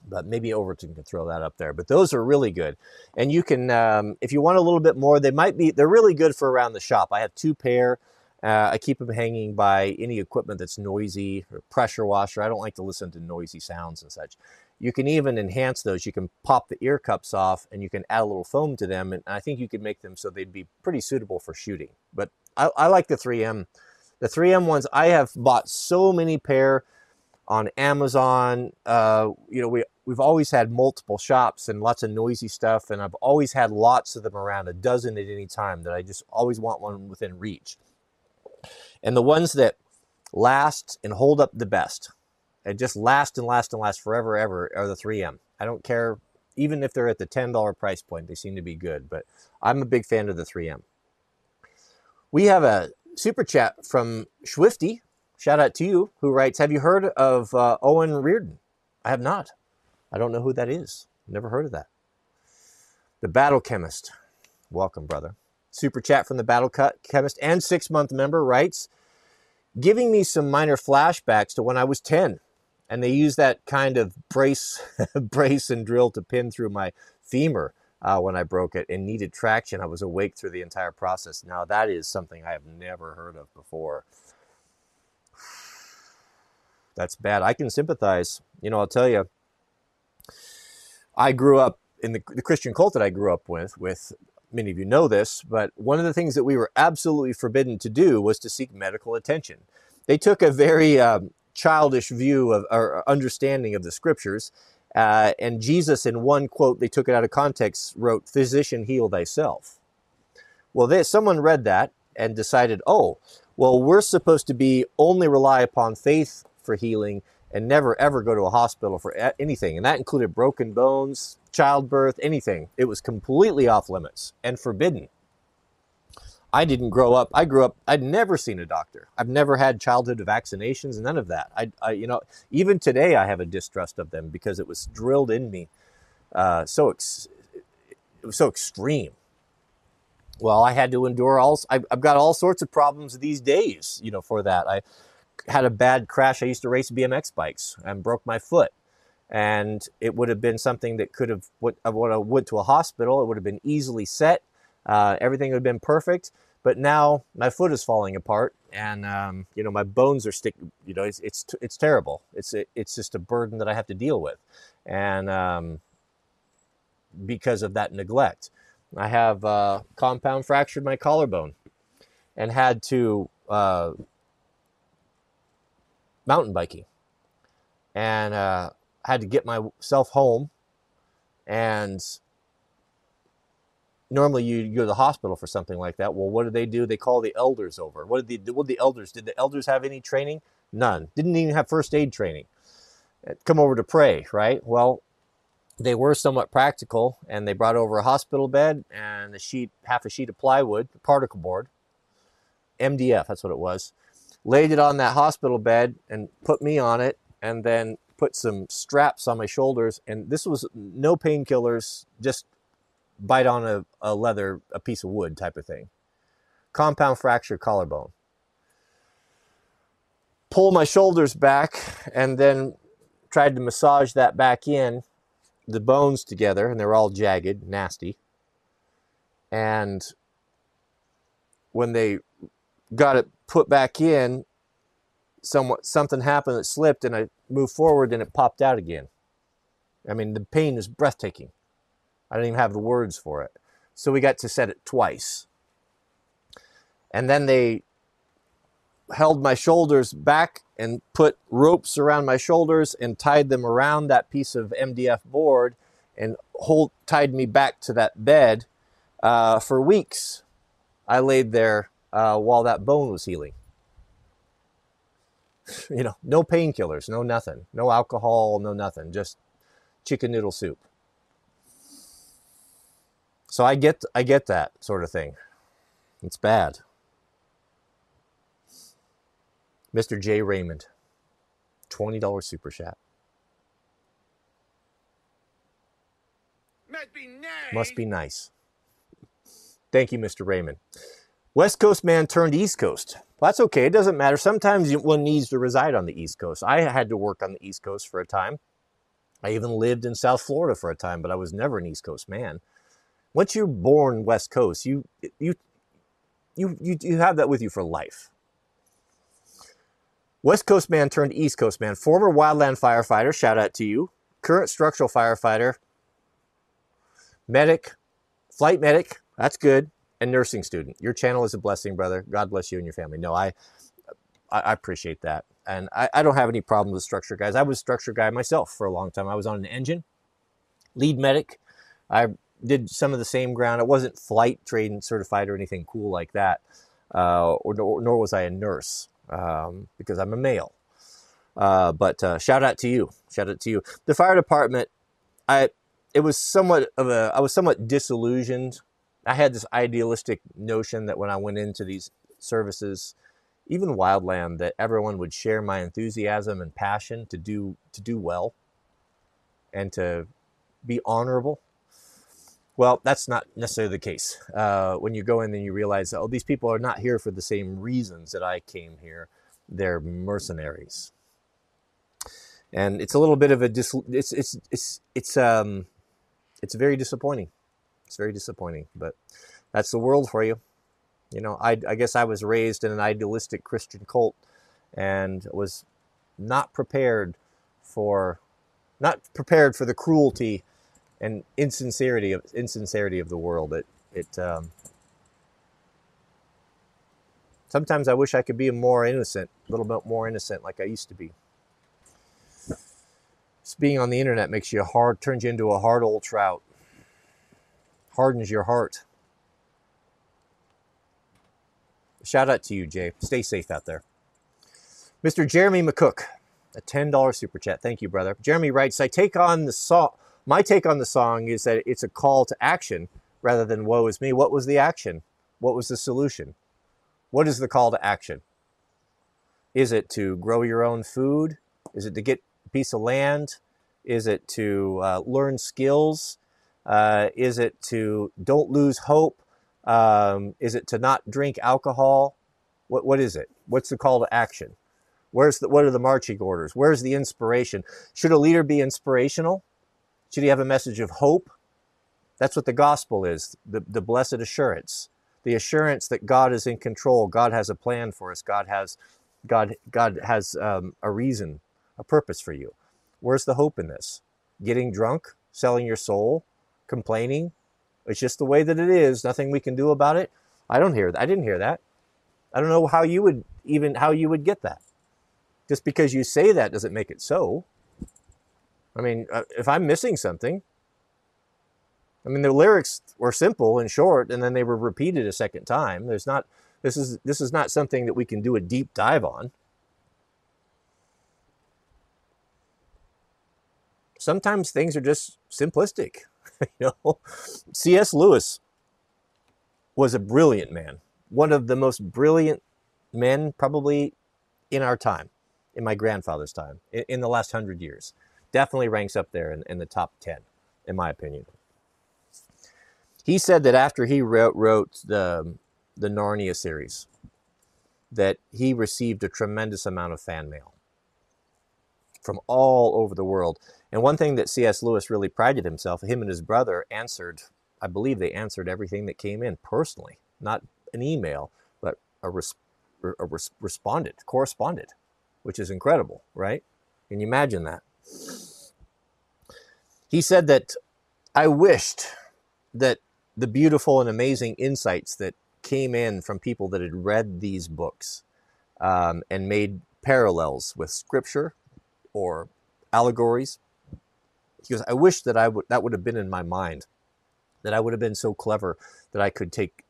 but maybe Overton can throw that up there. But those are really good, and you can um, if you want a little bit more, they might be they're really good for around the shop. I have two pair. Uh, I keep them hanging by any equipment that's noisy or pressure washer. I don't like to listen to noisy sounds and such. You can even enhance those. You can pop the ear cups off and you can add a little foam to them. And I think you could make them so they'd be pretty suitable for shooting. But I, I like the 3M. The 3M ones, I have bought so many pair on Amazon. Uh, you know, we we've always had multiple shops and lots of noisy stuff, and I've always had lots of them around, a dozen at any time. That I just always want one within reach. And the ones that last and hold up the best, and just last and last and last forever ever, are the 3M. I don't care, even if they're at the $10 price point, they seem to be good. But I'm a big fan of the 3M. We have a super chat from Swifty Shout out to you who writes, Have you heard of uh, Owen Reardon? I have not. I don't know who that is. Never heard of that. The Battle Chemist. Welcome, brother. Super chat from the Battle Chemist and six month member writes, giving me some minor flashbacks to when I was 10. And they used that kind of brace, brace and drill to pin through my femur uh, when I broke it and needed traction. I was awake through the entire process. Now, that is something I have never heard of before that's bad. I can sympathize. You know, I'll tell you, I grew up in the, the Christian cult that I grew up with, with many of you know this, but one of the things that we were absolutely forbidden to do was to seek medical attention. They took a very um, childish view of or understanding of the scriptures. Uh, and Jesus, in one quote, they took it out of context, wrote, Physician, heal thyself. Well, they, someone read that and decided, oh, well, we're supposed to be only rely upon faith for healing and never ever go to a hospital for anything. And that included broken bones, childbirth, anything. It was completely off limits and forbidden. I didn't grow up. I grew up. I'd never seen a doctor. I've never had childhood vaccinations. None of that. I, I you know, even today I have a distrust of them because it was drilled in me, uh, so ex- it was so extreme. Well, I had to endure all. I've, I've got all sorts of problems these days. You know, for that I had a bad crash. I used to race BMX bikes and broke my foot. And it would have been something that could have, when I went to a hospital, it would have been easily set. Uh, everything would have been perfect. But now my foot is falling apart and, um, you know, my bones are sticking, you know, it's, it's, it's terrible. It's, it's just a burden that I have to deal with. And um, because of that neglect, I have uh, compound fractured my collarbone and had to uh, mountain biking and uh, had to get myself home. And normally you go to the hospital for something like that. Well, what do they do? They call the elders over. What did the, what did the elders? Did the elders have any training? None. Didn't even have first aid training. Uh, come over to pray, right? Well, they were somewhat practical, and they brought over a hospital bed and a sheet, half a sheet of plywood, particle board, MDF. That's what it was laid it on that hospital bed and put me on it and then put some straps on my shoulders. And this was no painkillers just bite on a, a leather a piece of wood type of thing. Compound fracture collarbone. Pull my shoulders back and then tried to massage that back in the bones together and they're all jagged nasty. And when they got it put back in, somewhat something happened that slipped, and I moved forward, and it popped out again. I mean, the pain is breathtaking. I don't even have the words for it. So we got to set it twice. And then they held my shoulders back and put ropes around my shoulders and tied them around that piece of MDF board and hold tied me back to that bed uh, for weeks. I laid there uh, while that bone was healing. you know, no painkillers, no nothing, no alcohol, no nothing, just chicken noodle soup. So I get I get that sort of thing. It's bad. Mr. J. Raymond, $20 super chat. Must be nice. Must be nice. Thank you, Mr. Raymond. West Coast man turned East Coast. Well, that's okay. It doesn't matter. Sometimes one needs to reside on the East Coast. I had to work on the East Coast for a time. I even lived in South Florida for a time, but I was never an East Coast man. Once you're born West Coast, you you you you, you have that with you for life. West Coast man turned East Coast man. Former wildland firefighter, shout out to you. Current structural firefighter, medic, flight medic, that's good and nursing student. Your channel is a blessing, brother. God bless you and your family. No, I I, appreciate that. And I, I don't have any problems with structure guys. I was structure guy myself for a long time. I was on an engine, lead medic. I did some of the same ground. I wasn't flight trained certified or anything cool like that, uh, or, nor, nor, was I a nurse um, because I'm a male. Uh, but uh, shout out to you. Shout out to you. The fire department. I it was somewhat of a. I was somewhat disillusioned I had this idealistic notion that when I went into these services, even wildland, that everyone would share my enthusiasm and passion to do to do well and to be honorable. Well, that's not necessarily the case. Uh, when you go in then you realize, oh, these people are not here for the same reasons that I came here. They're mercenaries, and it's a little bit of a dis- it's it's it's it's um it's very disappointing. It's very disappointing, but that's the world for you. You know, I, I guess I was raised in an idealistic Christian cult and was not prepared for not prepared for the cruelty and insincerity of insincerity of the world. It It um, sometimes I wish I could be more innocent, a little bit more innocent, like I used to be. Just being on the internet makes you hard, turns you into a hard old trout, hardens your heart. Shout out to you, Jay. Stay safe out there. Mr. Jeremy McCook, a $10 super chat. Thank you, brother. Jeremy writes, I take on the song, my take on the song is that it's a call to action rather than woe is me. What was the action? What was the solution? What is the call to action? Is it to grow your own food? Is it to get a piece of land? Is it to uh, learn skills? Uh, is it to don't lose hope? Um, is it to not drink alcohol? What, what is it? What's the call to action? Where's the, what are the marching orders? Where's the inspiration? Should a leader be inspirational? Should he have a message of hope? That's what the gospel is the, the blessed assurance, the assurance that God is in control. God has a plan for us. God has, God, God has um, a reason, a purpose for you. Where's the hope in this? Getting drunk, selling your soul, complaining. It's just the way that it is. Nothing we can do about it. I don't hear that. I didn't hear that. I don't know how you would even how you would get that. Just because you say that doesn't make it so. I mean, uh, if I'm missing something, I mean, the lyrics were simple and short, and then they were repeated a second time. There's not this is this is not something that we can do a deep dive on. Sometimes things are just simplistic. you know, C.S. Lewis was a brilliant man, one of the most brilliant men probably in our time, in my grandfather's time, in, in the last hundred years. Definitely ranks up there in, in the top 10, in my opinion. He said that after he wrote, wrote the, the Narnia series, that he received a tremendous amount of fan mail from all over the world. And one thing that C.S. Lewis really prided himself, him and his brother answered, I believe they answered everything that came in personally, not an email, but a, res- a res- responded, corresponded, which is incredible, right? Can you imagine that? He said that I wished that the beautiful and amazing insights that came in from people that had read these books um, and made parallels with scripture or allegories. He goes, I wish that I would that would have been in my mind, that I would have been so clever that I could take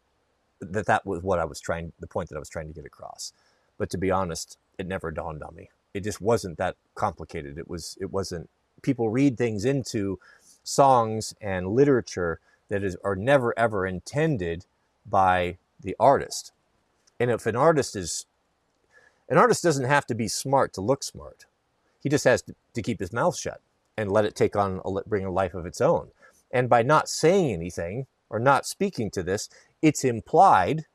that that was what I was trying the point that I was trying to get across. But to be honest, it never dawned on me. It just wasn't that complicated. It was it wasn't people read things into songs and literature that is are never ever intended by the artist. And if an artist is an artist doesn't have to be smart to look smart. He just has to, to keep his mouth shut and let it take on a, bring a life of its own. And by not saying anything or not speaking to this, it's implied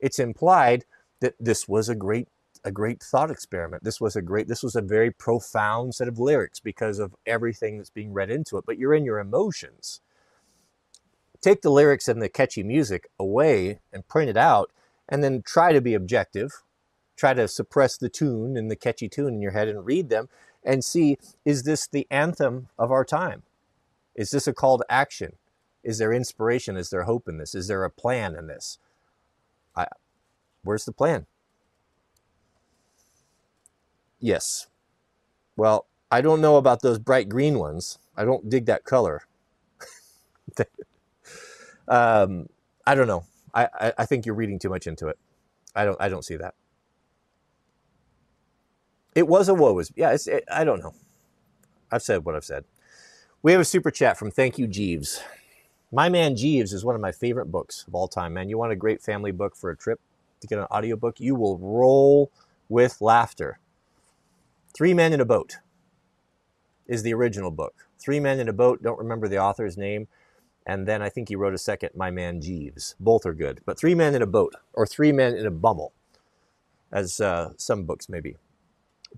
it's implied that this was a great a great thought experiment. This was a great this was a very profound set of lyrics because of everything that's being read into it. But you're in your emotions take the lyrics and the catchy music away and print it out and then try to be objective try to suppress the tune and the catchy tune in your head and read them and see is this the anthem of our time? Is this a call to action? Is there inspiration? Is there hope in this? Is there a plan in this? I, where's the plan? Yes. Well i don't know about those bright green ones. I don't dig that color. Um, I don't know. I, I, I think you're reading too much into it. I don't I don't see that. It was a woe is yeah. It, I don't know. I've said what I've said. We have a super chat from Thank You Jeeves. My Man Jeeves is one of my favorite books of all time, man. You want a great family book for a trip to get an audiobook? You will roll with laughter. Three Men in a Boat is the original book. Three Men in a Boat, don't remember the author's name. And then I think he wrote a second, My Man Jeeves. Both are good. But Three Men in a Boat, or Three Men in a Bummel, as uh, some books maybe.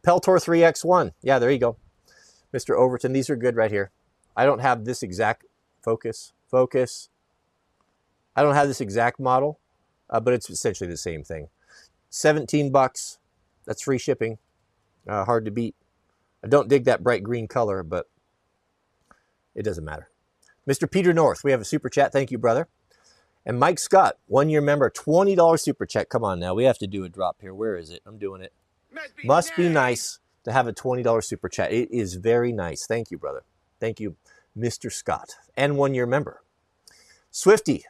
Peltor 3X1. Yeah, there you go. Mr. Overton. These are good right here. I don't have this exact focus. Focus. I don't have this exact model, uh, but it's essentially the same thing. 17 bucks. That's free shipping. Uh, hard to beat. I don't dig that bright green color, but it doesn't matter. Mr. Peter North, we have a super chat. Thank you, brother. And Mike Scott, one year member, $20 super check. Come on now. We have to do a drop here. Where is it? I'm doing it. Must be, Must nice. be nice to have a $20 super chat. It is very nice. Thank you, brother. Thank you, Mr. Scott. And one year member. Swifty.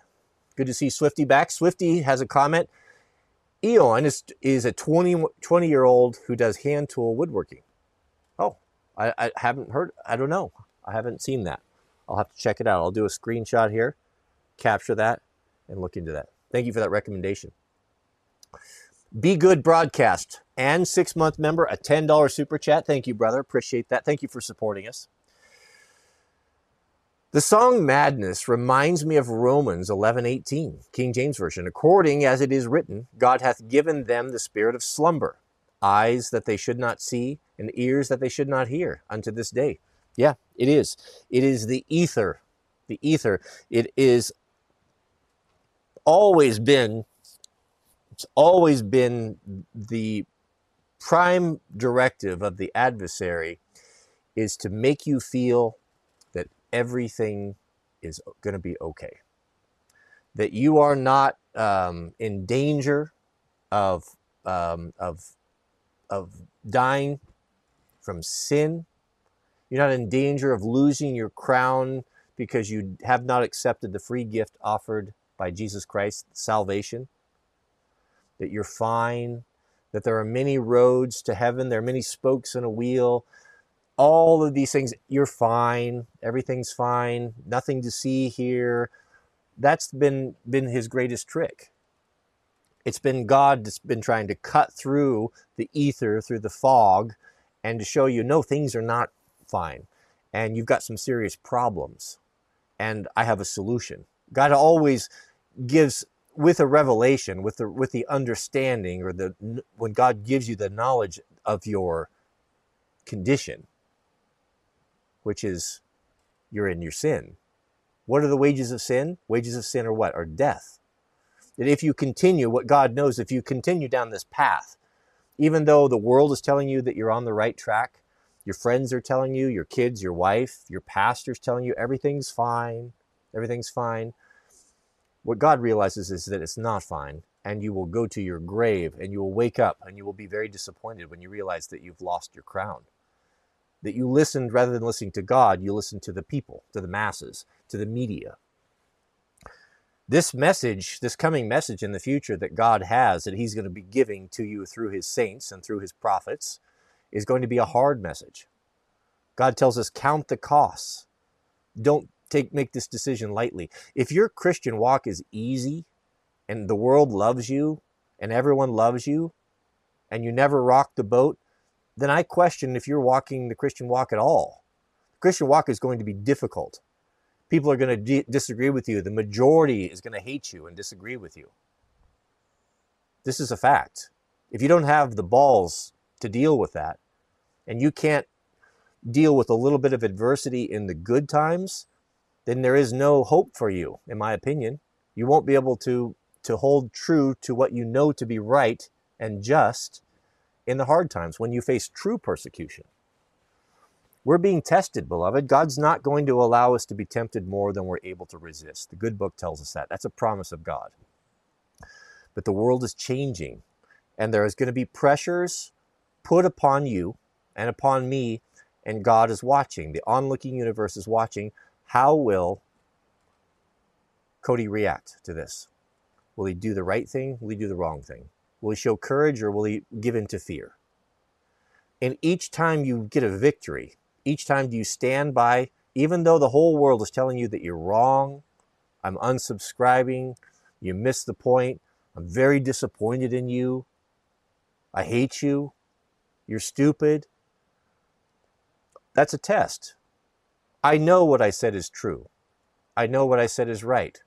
Good to see Swifty back. Swifty has a comment. Eon is, is a 20, 20 year old who does hand tool woodworking. Oh, I, I haven't heard. I don't know. I haven't seen that. I'll have to check it out. I'll do a screenshot here, capture that, and look into that. Thank you for that recommendation. Be Good Broadcast and six month member, a $10 super chat. Thank you, brother. Appreciate that. Thank you for supporting us. The song Madness reminds me of Romans 11:18, King James Version. According as it is written, God hath given them the spirit of slumber, eyes that they should not see, and ears that they should not hear unto this day. Yeah, it is. It is the ether. The ether. It is always been it's always been the prime directive of the adversary is to make you feel that everything is going to be okay. That you are not um, in danger of, um, of, of dying from sin. You're not in danger of losing your crown because you have not accepted the free gift offered by Jesus Christ, salvation. That you're fine. That there are many roads to heaven. There are many spokes in a wheel all of these things, you're fine, everything's fine, nothing to see here. That's been been his greatest trick. It's been God that's been trying to cut through the ether, through the fog, and to show you, no, things are not fine. And you've got some serious problems. And I have a solution. God always gives with a revelation, with the with the understanding, or the when God gives you the knowledge of your condition, which is you're in your sin. What are the wages of sin? Wages of sin are what? Are death. That if you continue, what God knows, if you continue down this path, even though the world is telling you that you're on the right track, your friends are telling you, your kids, your wife, your pastor's telling you everything's fine, everything's fine. What God realizes is that it's not fine, and you will go to your grave and you will wake up and you will be very disappointed when you realize that you've lost your crown that you listened rather than listening to God, you listened to the people, to the masses, to the media. This message, this coming message in the future that God has, that He's going to be giving to you through His saints and through His prophets, is going to be a hard message. God tells us, count the costs. Don't take make this decision lightly. If your Christian walk is easy and the world loves you and everyone loves you and you never rock the boat, then I question if you're walking the Christian walk at all. The Christian walk is going to be difficult. People are going to di- disagree with you. The majority is going to hate you and disagree with you. This is a fact. If you don't have the balls to deal with that, and you can't deal with a little bit of adversity in the good times, then there is no hope for you, in my opinion. You won't be able to, to hold true to what you know to be right and just in the hard times when you face true persecution. We're being tested, beloved. God's not going to allow us to be tempted more than we're able to resist. The good book tells us that. That's a promise of God. But the world is changing, and there is going to be pressures put upon you and upon me, and God is watching. The onlooking universe is watching. How will Cody react to this? Will he do the right thing? Will he do the wrong thing? Will he show courage or will he give in to fear? And each time you get a victory, each time do you stand by, even though the whole world is telling you that you're wrong, I'm unsubscribing, you missed the point, I'm very disappointed in you, I hate you, you're stupid. That's a test. I know what I said is true. I know what I said is right.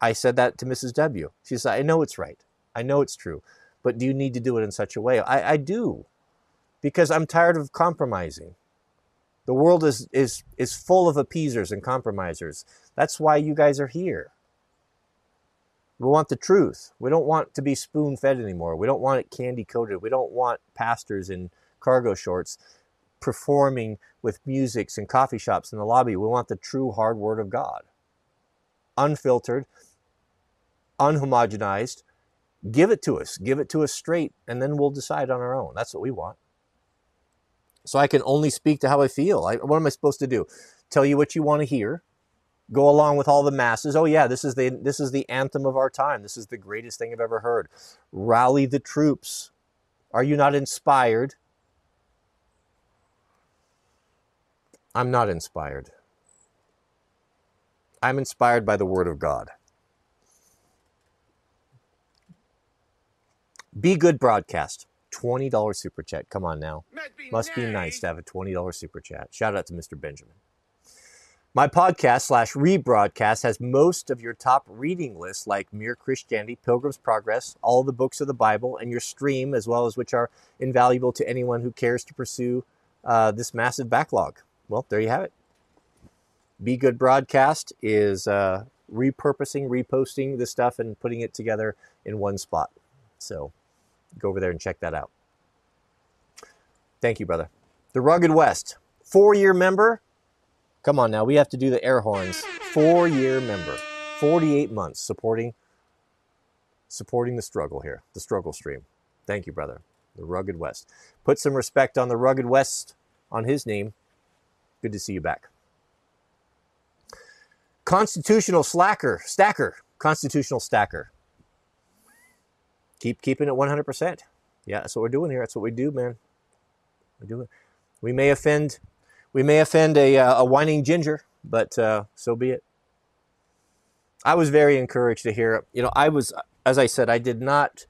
I said that to Mrs. W. She said, I know it's right. I know it's true but do you need to do it in such a way? I, I do, because I'm tired of compromising. The world is, is, is full of appeasers and compromisers. That's why you guys are here. We want the truth. We don't want to be spoon fed anymore. We don't want it candy coated. We don't want pastors in cargo shorts performing with musics and coffee shops in the lobby. We want the true hard word of God, unfiltered, unhomogenized. Give it to us. Give it to us straight, and then we'll decide on our own. That's what we want. So I can only speak to how I feel. I, what am I supposed to do? Tell you what you want to hear, go along with all the masses. Oh yeah, this is the this is the anthem of our time. This is the greatest thing I've ever heard. Rally the troops. Are you not inspired? I'm not inspired. I'm inspired by the word of God. Be good broadcast. $20 super chat. Come on now. Must be, Must nice. be nice to have a $20 super chat. Shout out to Mr. Benjamin. My podcast slash rebroadcast has most of your top reading lists like Mere Christianity, Pilgrim's Progress, all the books of the Bible, and your stream, as well as which are invaluable to anyone who cares to pursue uh, this massive backlog. Well, there you have it. Be Good Broadcast is uh, repurposing, reposting this stuff, and putting it together in one spot. So go over there and check that out. Thank you, brother. The Rugged West, four year member. Come on now, we have to do the air horns. Four year member, 48 months supporting supporting the struggle here, the struggle stream. Thank you, brother. The Rugged West. Put some respect on the Rugged West on his name. Good to see you back. Constitutional slacker, stacker, constitutional stacker. Keep keeping it 100%. Yeah, that's what we're doing here. That's what we do, man. We do it. We may offend, we may offend a, uh, a whining ginger, but uh, so be it. I was very encouraged to hear. You know, I was, as I said, I did not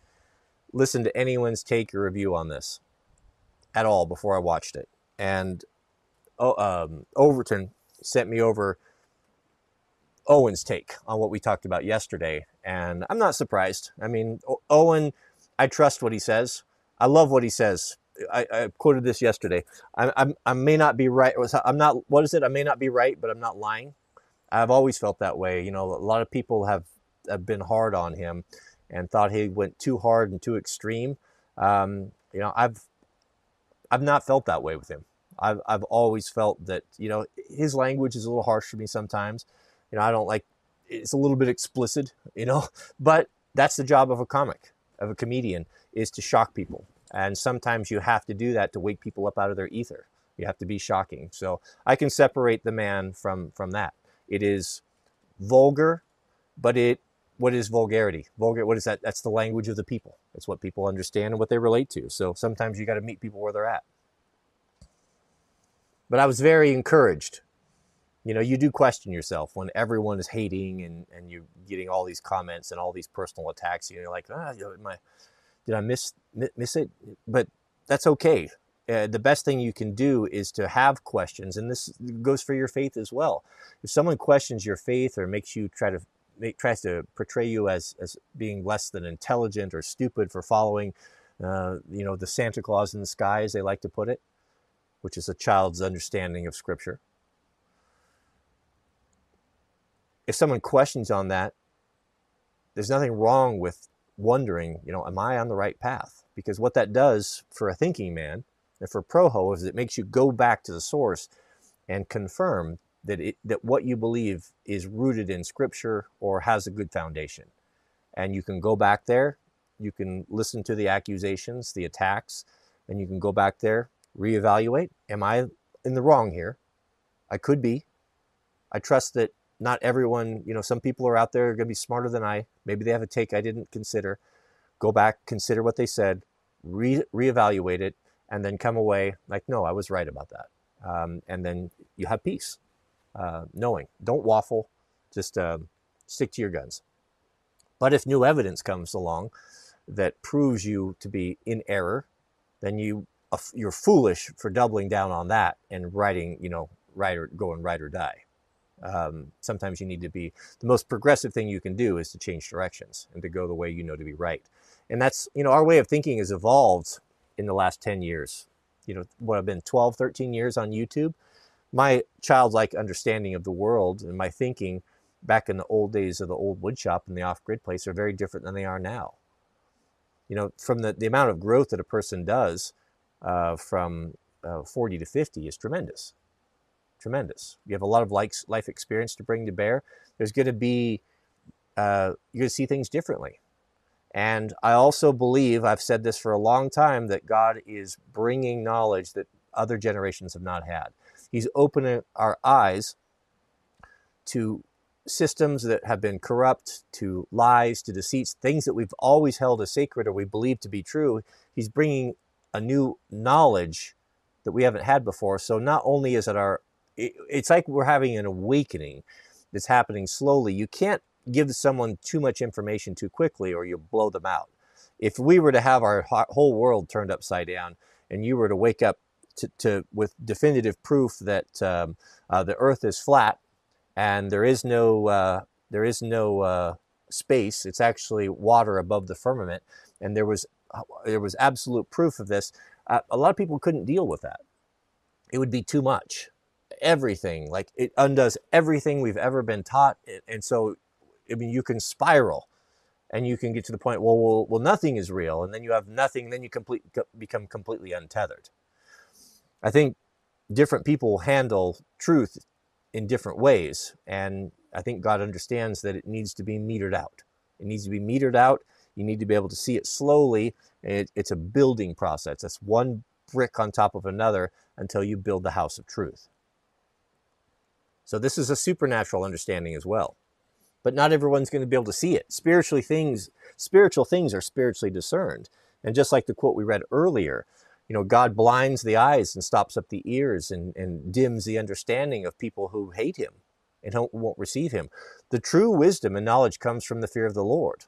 listen to anyone's take or review on this at all before I watched it, and um, Overton sent me over Owen's take on what we talked about yesterday, and I'm not surprised. I mean, Owen, I trust what he says. I love what he says. I, I quoted this yesterday. I, I'm, I may not be right. I'm not. What is it? I may not be right, but I'm not lying. I've always felt that way. You know, a lot of people have, have been hard on him and thought he went too hard and too extreme. Um, you know, I've I've not felt that way with him. I've I've always felt that you know his language is a little harsh for me sometimes. You know, I don't like it's a little bit explicit, you know, but that's the job of a comic, of a comedian, is to shock people. And sometimes you have to do that to wake people up out of their ether. You have to be shocking. So I can separate the man from from that. It is vulgar, but it what is vulgarity? Vulgar what is that? That's the language of the people. It's what people understand and what they relate to. So sometimes you got to meet people where they're at. But I was very encouraged. You know, you do question yourself when everyone is hating and, and you're getting all these comments and all these personal attacks. You know, you're like, ah, I, did I miss miss it? But that's okay. Uh, the best thing you can do is to have questions, and this goes for your faith as well. If someone questions your faith or makes you try to make, tries to portray you as as being less than intelligent or stupid for following, uh, you know, the Santa Claus in the sky, as they like to put it, which is a child's understanding of Scripture. If someone questions on that, there's nothing wrong with wondering, you know, am I on the right path? Because what that does for a thinking man and for Proho is it makes you go back to the source and confirm that it, that what you believe is rooted in Scripture or has a good foundation. And you can go back there, you can listen to the accusations, the attacks, and you can go back there reevaluate. Am I in the wrong here? I could be. I trust that not everyone, you know, some people are out there are going to be smarter than I. Maybe they have a take I didn't consider. Go back, consider what they said, re- reevaluate it, and then come away like, no, I was right about that. Um, and then you have peace, uh, knowing. Don't waffle, just uh, stick to your guns. But if new evidence comes along that proves you to be in error, then you you're foolish for doubling down on that and writing, you know, right or going right or die. Um, sometimes you need to be the most progressive thing you can do is to change directions and to go the way you know to be right. And that's, you know, our way of thinking has evolved in the last 10 years. You know, what I've been 12, 13 years on YouTube. My childlike understanding of the world and my thinking back in the old days of the old woodshop and the off grid place are very different than they are now. You know, from the, the amount of growth that a person does, uh, from uh, 40 to 50 is tremendous. Tremendous. You have a lot of life experience to bring to bear. There's going to be uh, you're going to see things differently. And I also believe, I've said this for a long time, that God is bringing knowledge that other generations have not had. He's opening our eyes to systems that have been corrupt, to lies, to deceits, things that we've always held as sacred or we believe to be true. He's bringing a new knowledge that we haven't had before. So not only is it our, it's like we're having an awakening that's happening slowly. You can't give someone too much information too quickly or you blow them out. If we were to have our whole world turned upside down and you were to wake up to, to with definitive proof that um, uh, the earth is flat and there is no uh, there is no uh, space. It's actually water above the firmament, and there was there was absolute proof of this. Uh, a lot of people couldn't deal with that. It would be too much. Everything like it undoes everything we've ever been taught, and so I mean you can spiral, and you can get to the point. Well, well, well, nothing is real, and then you have nothing. Then you complete become completely untethered. I think different people handle truth in different ways. And I think God understands that it needs to be metered out. It needs to be metered out. You need to be able to see it slowly. It, it's a building process. That's one brick on top of another until you build the house of truth. So this is a supernatural understanding as well. But not everyone's going to be able to see it. Spiritually things, spiritual things are spiritually discerned. And just like the quote we read earlier, you know, God blinds the eyes and stops up the ears and, and dims the understanding of people who hate him and won't receive him. The true wisdom and knowledge comes from the fear of the Lord.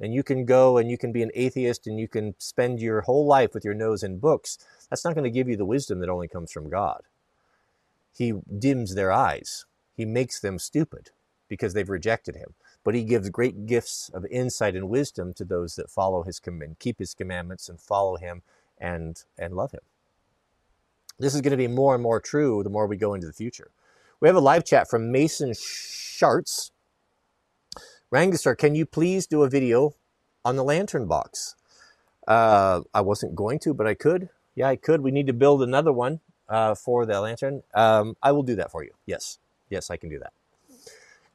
And you can go and you can be an atheist and you can spend your whole life with your nose in books. That's not going to give you the wisdom that only comes from God. He dims their eyes, He makes them stupid because they've rejected Him. But He gives great gifts of insight and wisdom to those that follow His command, keep His commandments, and follow Him and and love him. This is going to be more and more true the more we go into the future. We have a live chat from Mason Schartz. Wranglerstar, can you please do a video on the lantern box? Uh, I wasn't going to, but I could. Yeah, I could. We need to build another one uh, for the lantern. Um, I will do that for you. Yes, yes, I can do that.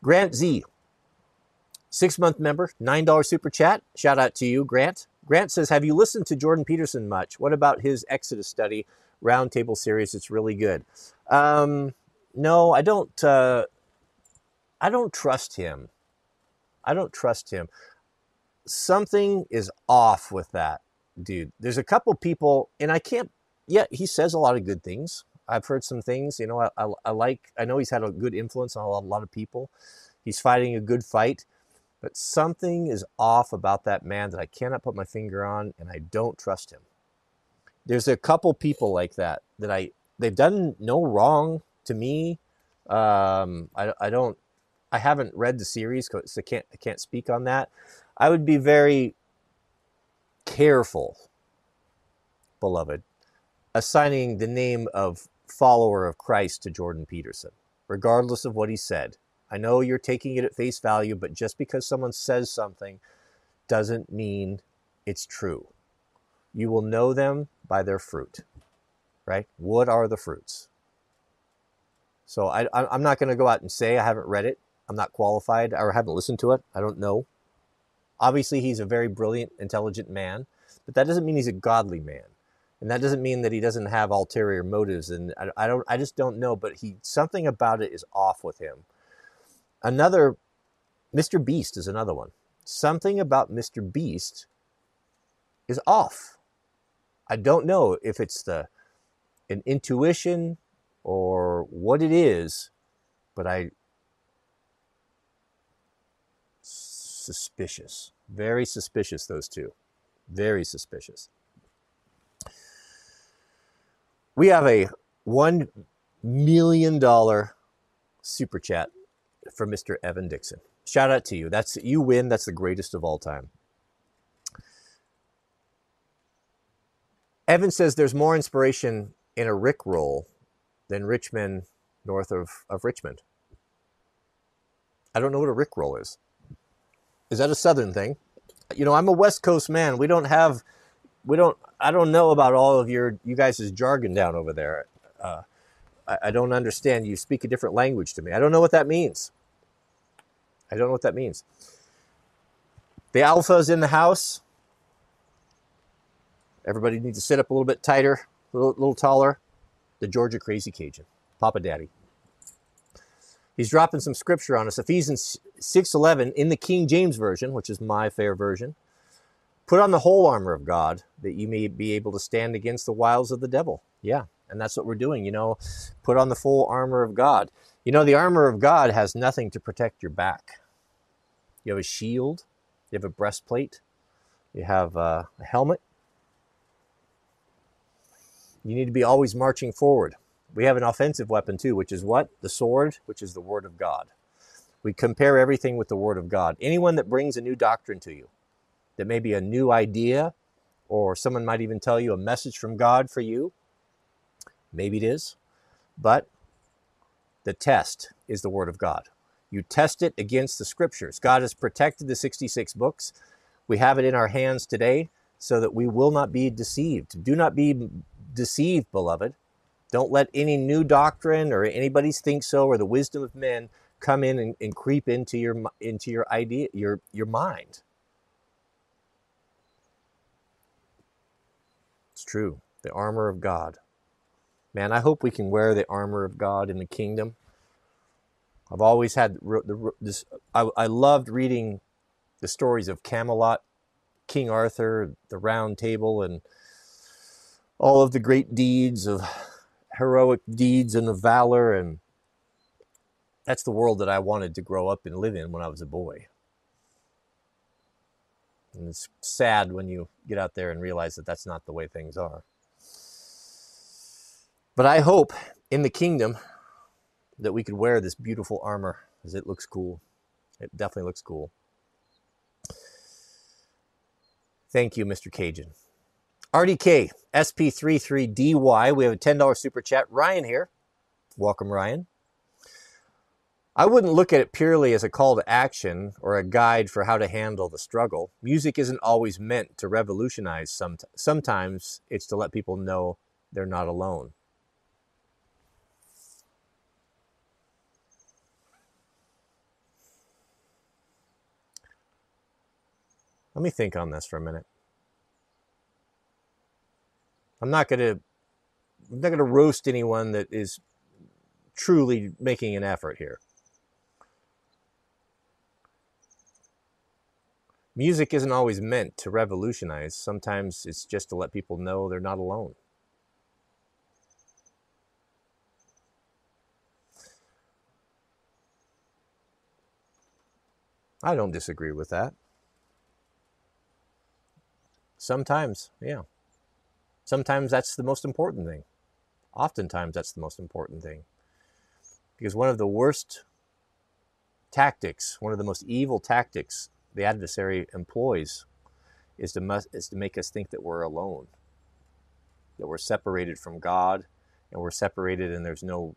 Grant Z, six month member, $9 super chat. Shout out to you, Grant. Grant says, Have you listened to Jordan Peterson much? What about his Exodus study roundtable series? It's really good. Um, no, I don't. Uh, I don't trust him. I don't trust him. Something is off with that dude. There's a couple people, and I can't. Yeah, he says a lot of good things. I've heard some things. You know, I, I, I like. I know he's had a good influence on a lot, a lot of people. He's fighting a good fight. But something is off about that man that I cannot put my finger on, and I don't trust him. There's a couple people like that that I they've done no wrong to me. Um, I, I don't I haven't read the series, so I can't I can't speak on that. I would be very careful, beloved, assigning the name of follower of Christ to Jordan Peterson, regardless of what he said. I know you're taking it at face value, but just because someone says something doesn't mean it's true. You will know them by their fruit, right? What are the fruits? So I, I'm not going to go out and say I haven't read it. I'm not qualified or haven't listened to it. I don't know. Obviously, he's a very brilliant, intelligent man, but that doesn't mean he's a godly man. And that doesn't mean that he doesn't have ulterior motives. And I, I don't, I just don't know. But he, something about it is off with him Another, Mr. Beast is another one. Something about Mr. Beast is off. I don't know if it's the an intuition or what it is, but I suspicious. Very suspicious those two. Very suspicious. We have a 1 million dollar super chat for Mr. Evan Dixon. Shout out to you. That's you win. That's the greatest of all time. Evan says there's more inspiration in a Rick roll than Rich Men north of, of Richmond. I don't know what a Rick roll is. Is that a southern thing? You know, I'm a West Coast man. We don't have, we don't, I don't know about all of your, you guys' jargon down over there. Uh, I, I don't understand. You speak a different language to me. I don't know what that means. I don't know what that means. The alpha's in the house. Everybody needs to sit up a little bit tighter, a little, little taller. The Georgia Crazy Cajun, Papa Daddy. He's dropping some scripture on us. Ephesians 6:11 in the King James version, which is my fair version. Put on the whole armor of God that you may be able to stand against the wiles of the devil. Yeah, and that's what we're doing, you know, put on the full armor of God. You know, the armor of God has nothing to protect your back. You have a shield, you have a breastplate, you have uh, a helmet. You need to be always marching forward. We have an offensive weapon too, which is what? The sword, which is the Word of God. We compare everything with the Word of God. Anyone that brings a new doctrine to you, that may be a new idea, or someone might even tell you a message from God for you, maybe it is, but the test is the Word of God. You test it against the Scriptures. God has protected the 66 books. We have it in our hands today so that we will not be deceived. Do not be deceived, beloved. Don't let any new doctrine or anybody's think so or the wisdom of men come in and, and creep into your into your idea your your mind. It's true. The armor of God. Man, I hope we can wear the armor of God in the kingdom. I've always had this. I, I loved reading the stories of Camelot, King Arthur, the Round Table, and all of the great deeds of heroic deeds and of valor and that's the world that I wanted to grow up and live in when I was a boy. And it's sad when you get out there and realize that that's not the way things are. But I hope in the kingdom that we could wear this beautiful armor because it looks cool. It definitely looks cool. Thank you, Mr. Cajun. RDK, SP33DY. We have a $10 super chat. Ryan here. Welcome, Ryan. I wouldn't look at it purely as a call to action or a guide for how to handle the struggle. Music isn't always meant to revolutionize. Some, sometimes it's to let people know they're not alone. Let me think on this for a minute. I'm not going to I'm not going to roast anyone that is truly making an effort here. Music isn't always meant to revolutionize. Sometimes it's just to let people know they're not alone. I don't disagree with that. Sometimes, yeah. Sometimes that's the most important thing. Oftentimes, that's the most important thing. Because one of the worst tactics, one of the most evil tactics the adversary employs is to, is to make us think that we're alone, that we're separated from God, and we're separated and there's no,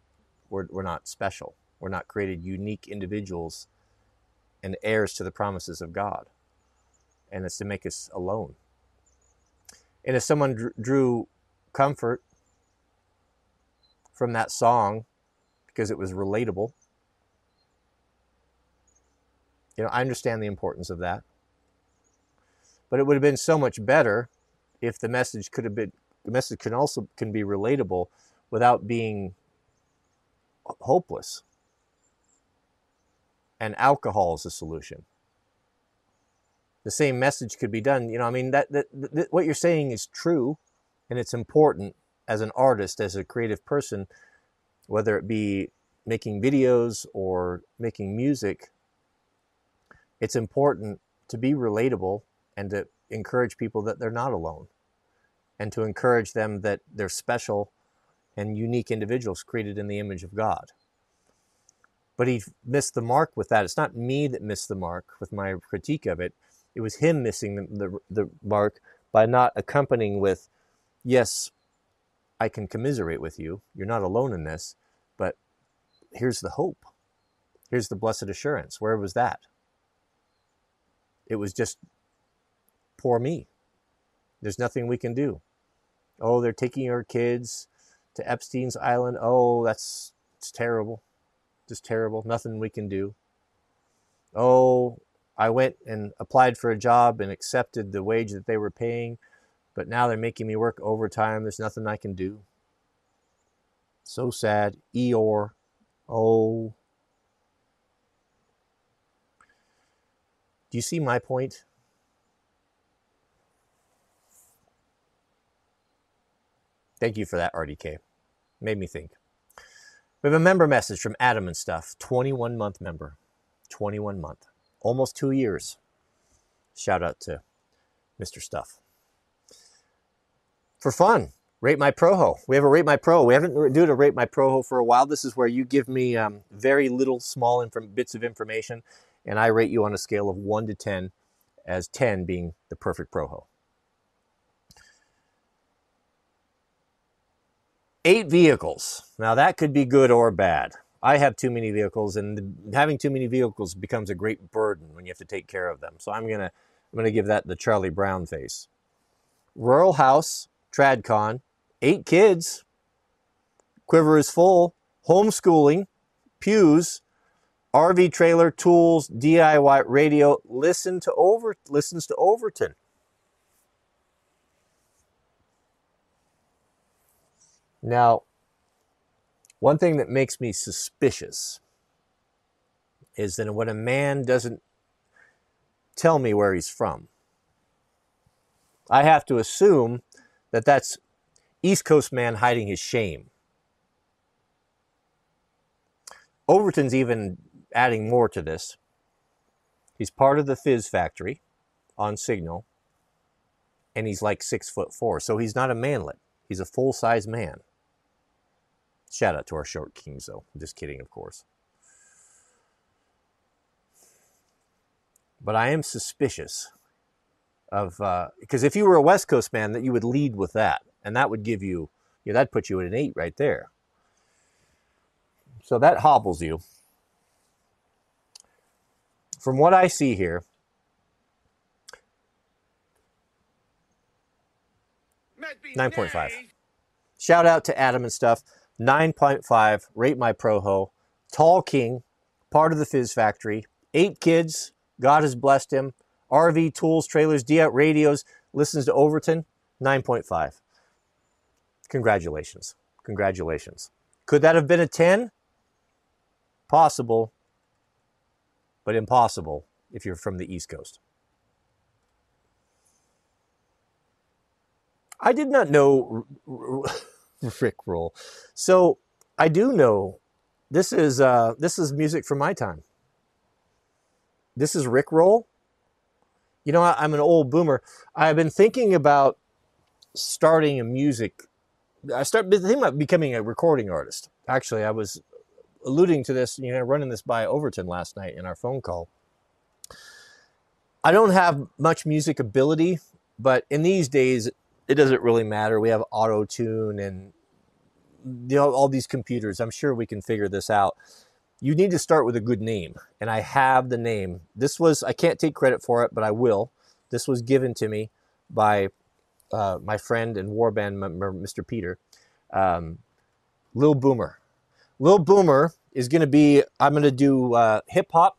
we're, we're not special. We're not created unique individuals and heirs to the promises of God. And it's to make us alone. And if someone drew comfort from that song because it was relatable, you know, I understand the importance of that. But it would have been so much better if the message could have been the message can also can be relatable without being hopeless. And alcohol is a solution the same message could be done. You know, I mean, that, that, that, what you're saying is true and it's important as an artist, as a creative person, whether it be making videos or making music, it's important to be relatable and to encourage people that they're not alone and to encourage them that they're special and unique individuals created in the image of God. But he missed the mark with that. It's not me that missed the mark with my critique of it it was him missing the, the, the mark by not accompanying with, yes, I can commiserate with you. You're not alone in this, but here's the hope. Here's the blessed assurance. Where was that? It was just poor me. There's nothing we can do. Oh, they're taking our kids to Epstein's Island. Oh, that's it's terrible. Just terrible. Nothing we can do. Oh, I went and applied for a job and accepted the wage that they were paying, but now they're making me work overtime. There's nothing I can do. So sad. Eeyore. Oh. Do you see my point? Thank you for that, RDK. Made me think. We have a member message from Adam and Stuff, 21 month member. 21 month. Almost two years. Shout out to Mr. Stuff. For fun, Rate My Proho. We have a Rate My Pro. We haven't do a Rate My Proho for a while. This is where you give me um, very little small bits of information, and I rate you on a scale of 1 to 10, as 10 being the perfect Proho. Eight vehicles. Now that could be good or bad. I have too many vehicles, and having too many vehicles becomes a great burden when you have to take care of them. So I'm gonna I'm gonna give that the Charlie Brown face. Rural house, Tradcon, eight kids. Quiver is full. Homeschooling, pews, RV trailer, tools, DIY radio. Listen to over listens to Overton. Now, one thing that makes me suspicious is that when a man doesn't tell me where he's from, I have to assume that that's East Coast man hiding his shame. Overton's even adding more to this. He's part of the Fizz factory on Signal, and he's like six foot four. So he's not a manlet. He's a full size man. Shout out to our short kings, though. I'm just kidding, of course. But I am suspicious of because uh, if you were a West Coast man, that you would lead with that, and that would give you, you know, that'd put you at an eight right there. So that hobbles you. From what I see here, nine point five. Shout out to Adam and stuff. 9.5, rate my Proho. Tall King, part of the Fizz Factory. Eight kids, God has blessed him. RV, tools, trailers, D out radios, listens to Overton, 9.5. Congratulations. Congratulations. Could that have been a 10? Possible, but impossible if you're from the East Coast. I did not know Rick roll. So I do know this is uh, this is music from my time. This is Rick roll. You know, I, am an old boomer. I've been thinking about starting a music. I start thinking about becoming a recording artist. Actually, I was alluding to this, you know, running this by Overton last night in our phone call. I don't have much music ability, but in these days, it doesn't really matter. We have auto tune and you know, all these computers. I'm sure we can figure this out. You need to start with a good name, and I have the name. This was I can't take credit for it, but I will. This was given to me by uh, my friend and warband member, Mr. Peter, um, Lil Boomer. Lil Boomer is going to be. I'm going to do uh, hip hop,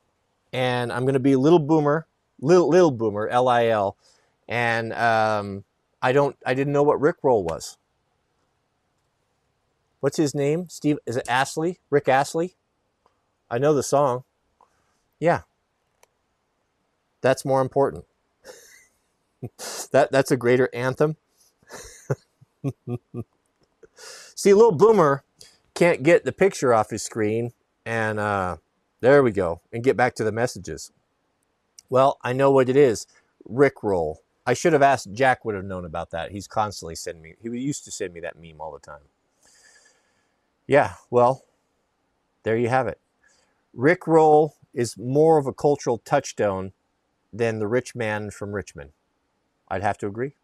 and I'm going to be Lil Boomer, Lil Lil Boomer, L I L, and um, I don't. I didn't know what Rick Roll was. What's his name? Steve? Is it Astley? Rick Astley? I know the song. Yeah. That's more important. that that's a greater anthem. See, little boomer can't get the picture off his screen, and uh, there we go, and get back to the messages. Well, I know what it is. Rick roll. I should have asked. Jack would have known about that. He's constantly sending me. He used to send me that meme all the time. Yeah, well, there you have it. Rick roll is more of a cultural touchstone than the rich man from Richmond. I'd have to agree.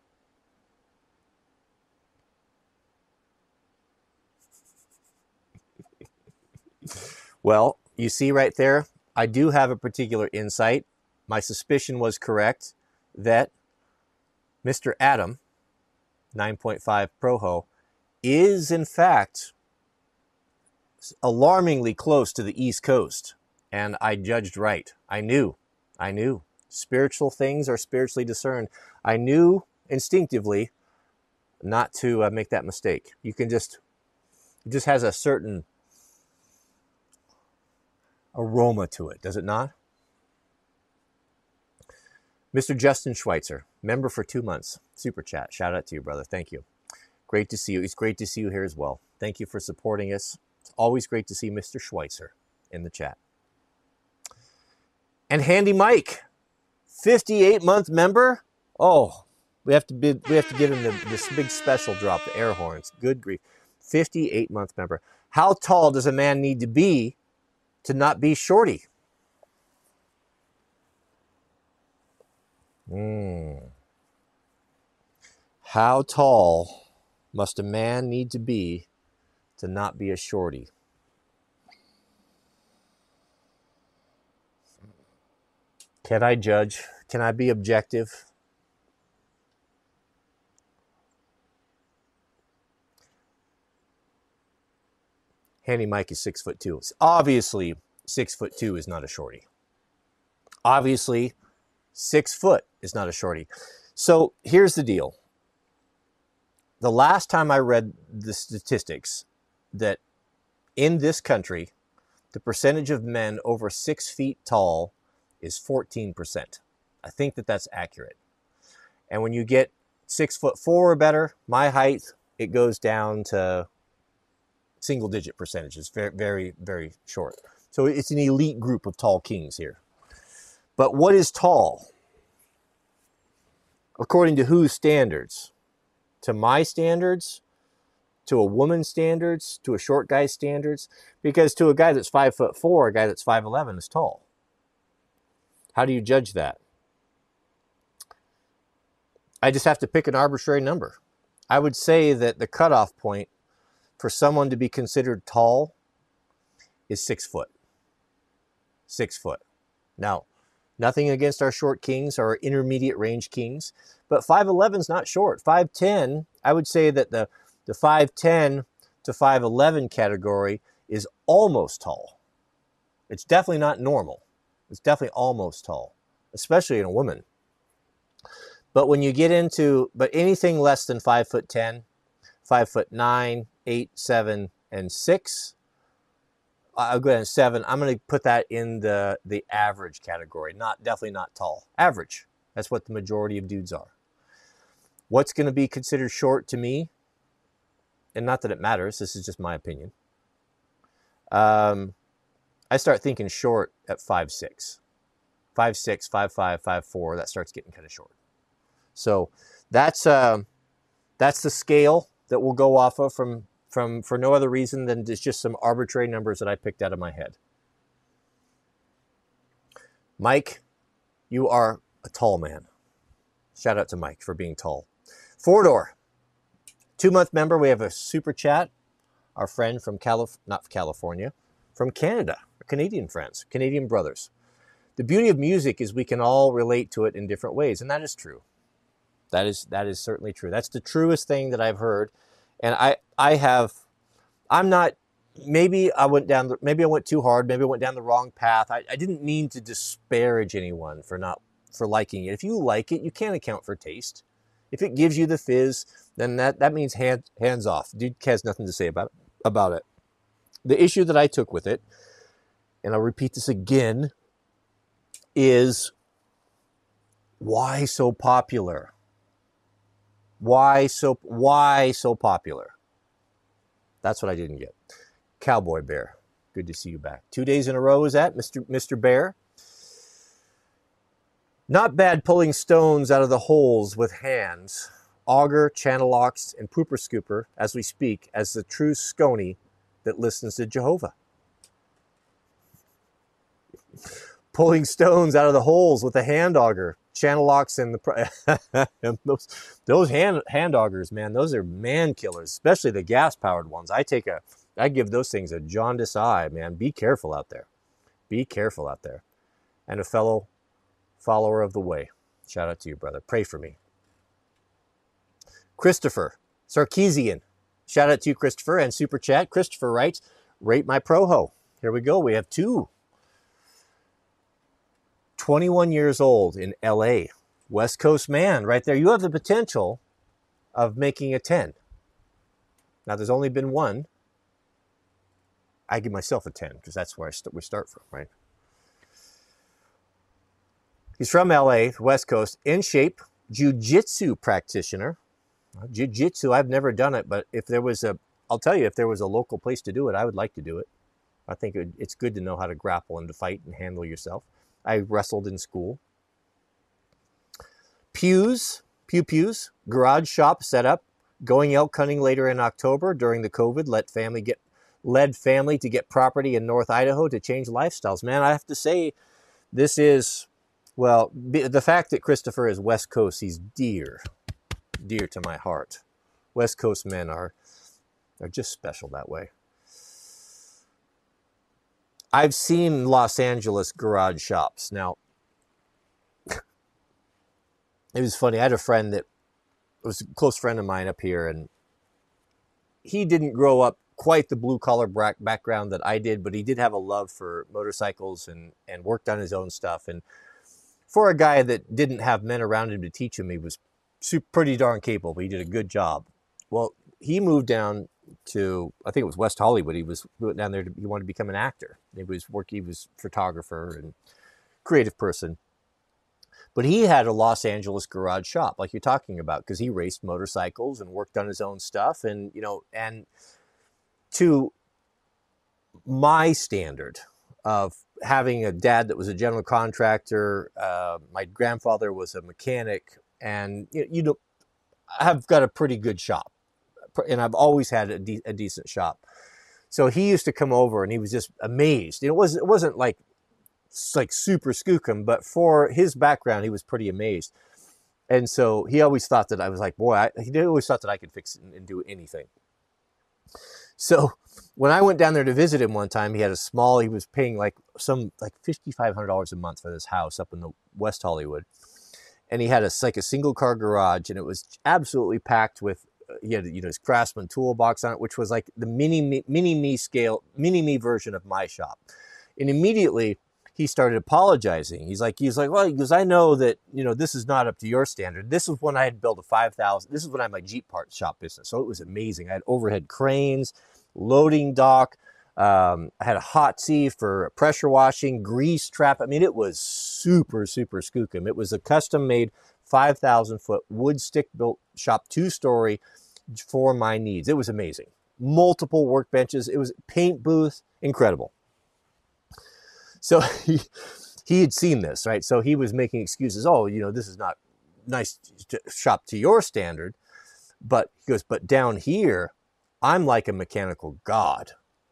well, you see right there, I do have a particular insight. My suspicion was correct that Mr. Adam, 9.5 Proho, is in fact alarmingly close to the East Coast. And I judged right. I knew. I knew. Spiritual things are spiritually discerned. I knew instinctively not to uh, make that mistake. You can just, it just has a certain aroma to it, does it not? Mr. Justin Schweitzer, member for two months. Super chat. Shout out to you, brother. Thank you. Great to see you. It's great to see you here as well. Thank you for supporting us. It's always great to see Mr. Schweitzer in the chat. And Handy Mike, 58 month member. Oh, we have to be, we have to give him the, this big special drop, the air horns. Good grief. 58 month member. How tall does a man need to be to not be shorty? Mm. How tall must a man need to be to not be a shorty? Can I judge? Can I be objective? Handy Mike is six foot two. Obviously, six foot two is not a shorty. Obviously, six foot is not a shorty. So here's the deal. The last time I read the statistics that in this country, the percentage of men over six feet tall is 14%. I think that that's accurate. And when you get six foot four or better, my height, it goes down to single digit percentages, very, very, very short. So it's an elite group of tall kings here. But what is tall? According to whose standards? To my standards? To a woman's standards? To a short guy's standards? Because to a guy that's five foot four, a guy that's five eleven is tall. How do you judge that? I just have to pick an arbitrary number. I would say that the cutoff point for someone to be considered tall is six foot. Six foot. Now, Nothing against our short kings or intermediate range kings, but 5'11 is not short. 5'10, I would say that the, the 5'10 to 5'11 category is almost tall. It's definitely not normal. It's definitely almost tall, especially in a woman. But when you get into, but anything less than 5 foot 10, 5 foot 9, 8, 7, and 6, I'll go ahead and seven. I'm going to put that in the the average category. Not definitely not tall. Average. That's what the majority of dudes are. What's going to be considered short to me? And not that it matters. This is just my opinion. Um, I start thinking short at five six, five six, five five, five four. That starts getting kind of short. So that's uh, that's the scale that we'll go off of from from for no other reason than it's just some arbitrary numbers that I picked out of my head. Mike, you are a tall man. Shout out to Mike for being tall. Four door, two month member. We have a super chat. Our friend from Calif- not California, from Canada, Canadian friends, Canadian brothers. The beauty of music is we can all relate to it in different ways, and that is true. That is that is certainly true. That's the truest thing that I've heard and I I have I'm not maybe I went down the, maybe I went too hard, maybe I went down the wrong path. I, I didn't mean to disparage anyone for not for liking it. If you like it, you can't account for taste. If it gives you the fizz, then that, that means hand, hands off. Dude has nothing to say about it, about it. The issue that I took with it, and I'll repeat this again, is why so popular? Why so why so popular? That's what I didn't get. Cowboy Bear, good to see you back. Two days in a row is that, Mr. Mr. Bear? Not bad pulling stones out of the holes with hands. Auger, channel locks, and pooper scooper as we speak as the true scony that listens to Jehovah. Pulling stones out of the holes with a hand auger channel locks and the those those hand hand augers, man, those are man killers, especially the gas powered ones. I take a I give those things a jaundice eye, man. Be careful out there. Be careful out there. And a fellow follower of the way. Shout out to you, brother. Pray for me. Christopher Sarkeesian. Shout out to you, Christopher, and super chat. Christopher writes, rate my proho. Here we go. We have two 21 years old in LA, West Coast man, right there. You have the potential of making a 10. Now, there's only been one. I give myself a 10 because that's where st- we start from, right? He's from LA, West Coast, in shape, jiu-jitsu practitioner. Jiu-jitsu, I've never done it, but if there was a, I'll tell you, if there was a local place to do it, I would like to do it. I think it's good to know how to grapple and to fight and handle yourself. I wrestled in school. Pews, Pew Pews, garage shop setup, going elk hunting later in October during the COVID, let family get led family to get property in North Idaho to change lifestyles. Man, I have to say, this is well, the fact that Christopher is West Coast, he's dear, dear to my heart. West Coast men are are just special that way. I've seen Los Angeles garage shops. Now, it was funny. I had a friend that was a close friend of mine up here, and he didn't grow up quite the blue collar background that I did, but he did have a love for motorcycles and, and worked on his own stuff. And for a guy that didn't have men around him to teach him, he was pretty darn capable. He did a good job. Well, he moved down to I think it was West Hollywood. He was went down there. To, he wanted to become an actor. He was working. He was photographer and creative person. But he had a Los Angeles garage shop, like you're talking about, because he raced motorcycles and worked on his own stuff, and you know, and to my standard of having a dad that was a general contractor. Uh, my grandfather was a mechanic, and you know, I've got a pretty good shop, and I've always had a, de- a decent shop. So he used to come over, and he was just amazed. It was it wasn't like like super skookum, but for his background, he was pretty amazed. And so he always thought that I was like, boy, I, he always thought that I could fix and, and do anything. So when I went down there to visit him one time, he had a small, he was paying like some, like $5,500 a month for this house up in the West Hollywood. And he had a, like a single car garage and it was absolutely packed with, he had, you know, his Craftsman toolbox on it, which was like the mini me, mini me scale, mini me version of my shop. And immediately he started apologizing. He's like, he's like, well, because I know that, you know, this is not up to your standard. This is when I had built a 5,000, this is when I had my Jeep part shop business. So it was amazing. I had overhead cranes loading dock. Um, I had a hot seat for pressure washing, grease trap. I mean, it was super, super skookum. It was a custom made 5,000 foot wood stick built shop, two story for my needs. It was amazing. Multiple workbenches. It was paint booth, incredible. So he, he had seen this, right? So he was making excuses. Oh, you know, this is not nice shop to your standard. But he goes, but down here, I'm like a mechanical god.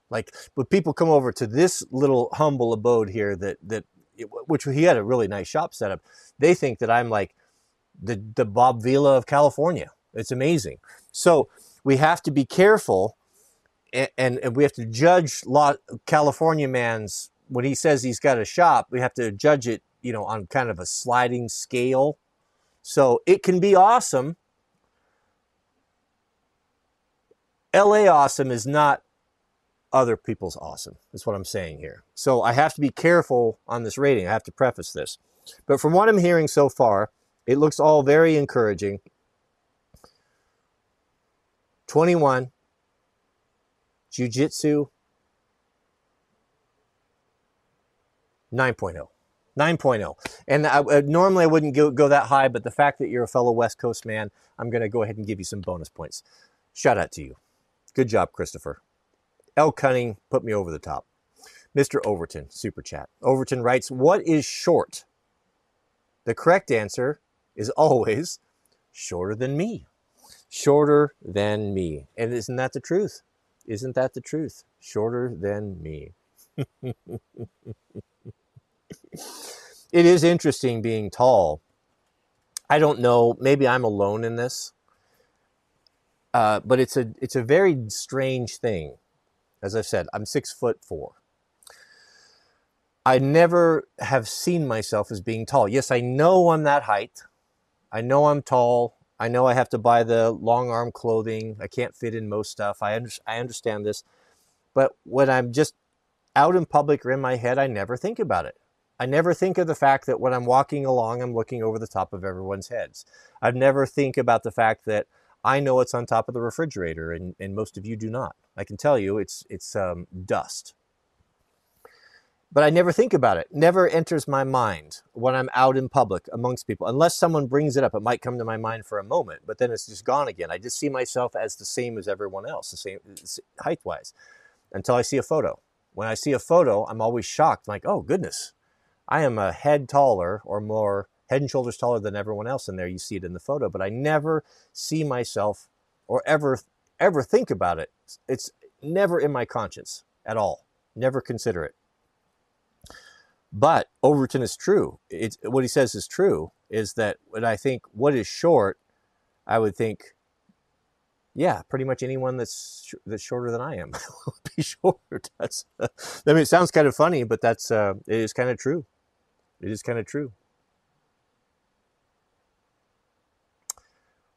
Like, when people come over to this little humble abode here that, that, which he had a really nice shop setup, they think that I'm like the, the Bob Vila of California. It's amazing. So we have to be careful and, and, we have to judge California man's, when he says he's got a shop, we have to judge it, you know, on kind of a sliding scale. So it can be awesome LA awesome is not other people's awesome. That's what I'm saying here. So I have to be careful on this rating. I have to preface this. But from what I'm hearing so far, it looks all very encouraging. 21, Jiu Jitsu, 9.0. 9.0. And I, uh, normally I wouldn't go, go that high, but the fact that you're a fellow West Coast man, I'm going to go ahead and give you some bonus points. Shout out to you. Good job, Christopher. L. Cunning put me over the top. Mr. Overton, super chat. Overton writes, What is short? The correct answer is always shorter than me. Shorter than me. And isn't that the truth? Isn't that the truth? Shorter than me. it is interesting being tall. I don't know, maybe I'm alone in this. Uh, but it's a it's a very strange thing. As I've said, I'm six foot four. I never have seen myself as being tall. Yes, I know I'm that height. I know I'm tall. I know I have to buy the long arm clothing. I can't fit in most stuff. I, under, I understand this. But when I'm just out in public or in my head, I never think about it. I never think of the fact that when I'm walking along, I'm looking over the top of everyone's heads. I never think about the fact that I know it's on top of the refrigerator, and, and most of you do not. I can tell you it's it's um, dust. But I never think about it. Never enters my mind when I'm out in public amongst people, unless someone brings it up. It might come to my mind for a moment, but then it's just gone again. I just see myself as the same as everyone else, the same height wise, until I see a photo. When I see a photo, I'm always shocked, like, oh goodness, I am a head taller or more head and shoulders taller than everyone else in there. You see it in the photo, but I never see myself or ever ever think about it. It's never in my conscience at all. Never consider it. But Overton is true. It's what he says is true. Is that when I think what is short, I would think, yeah, pretty much anyone that's that's shorter than I am would be short. That's I mean, it sounds kind of funny, but that's uh, it is kind of true. It is kind of true.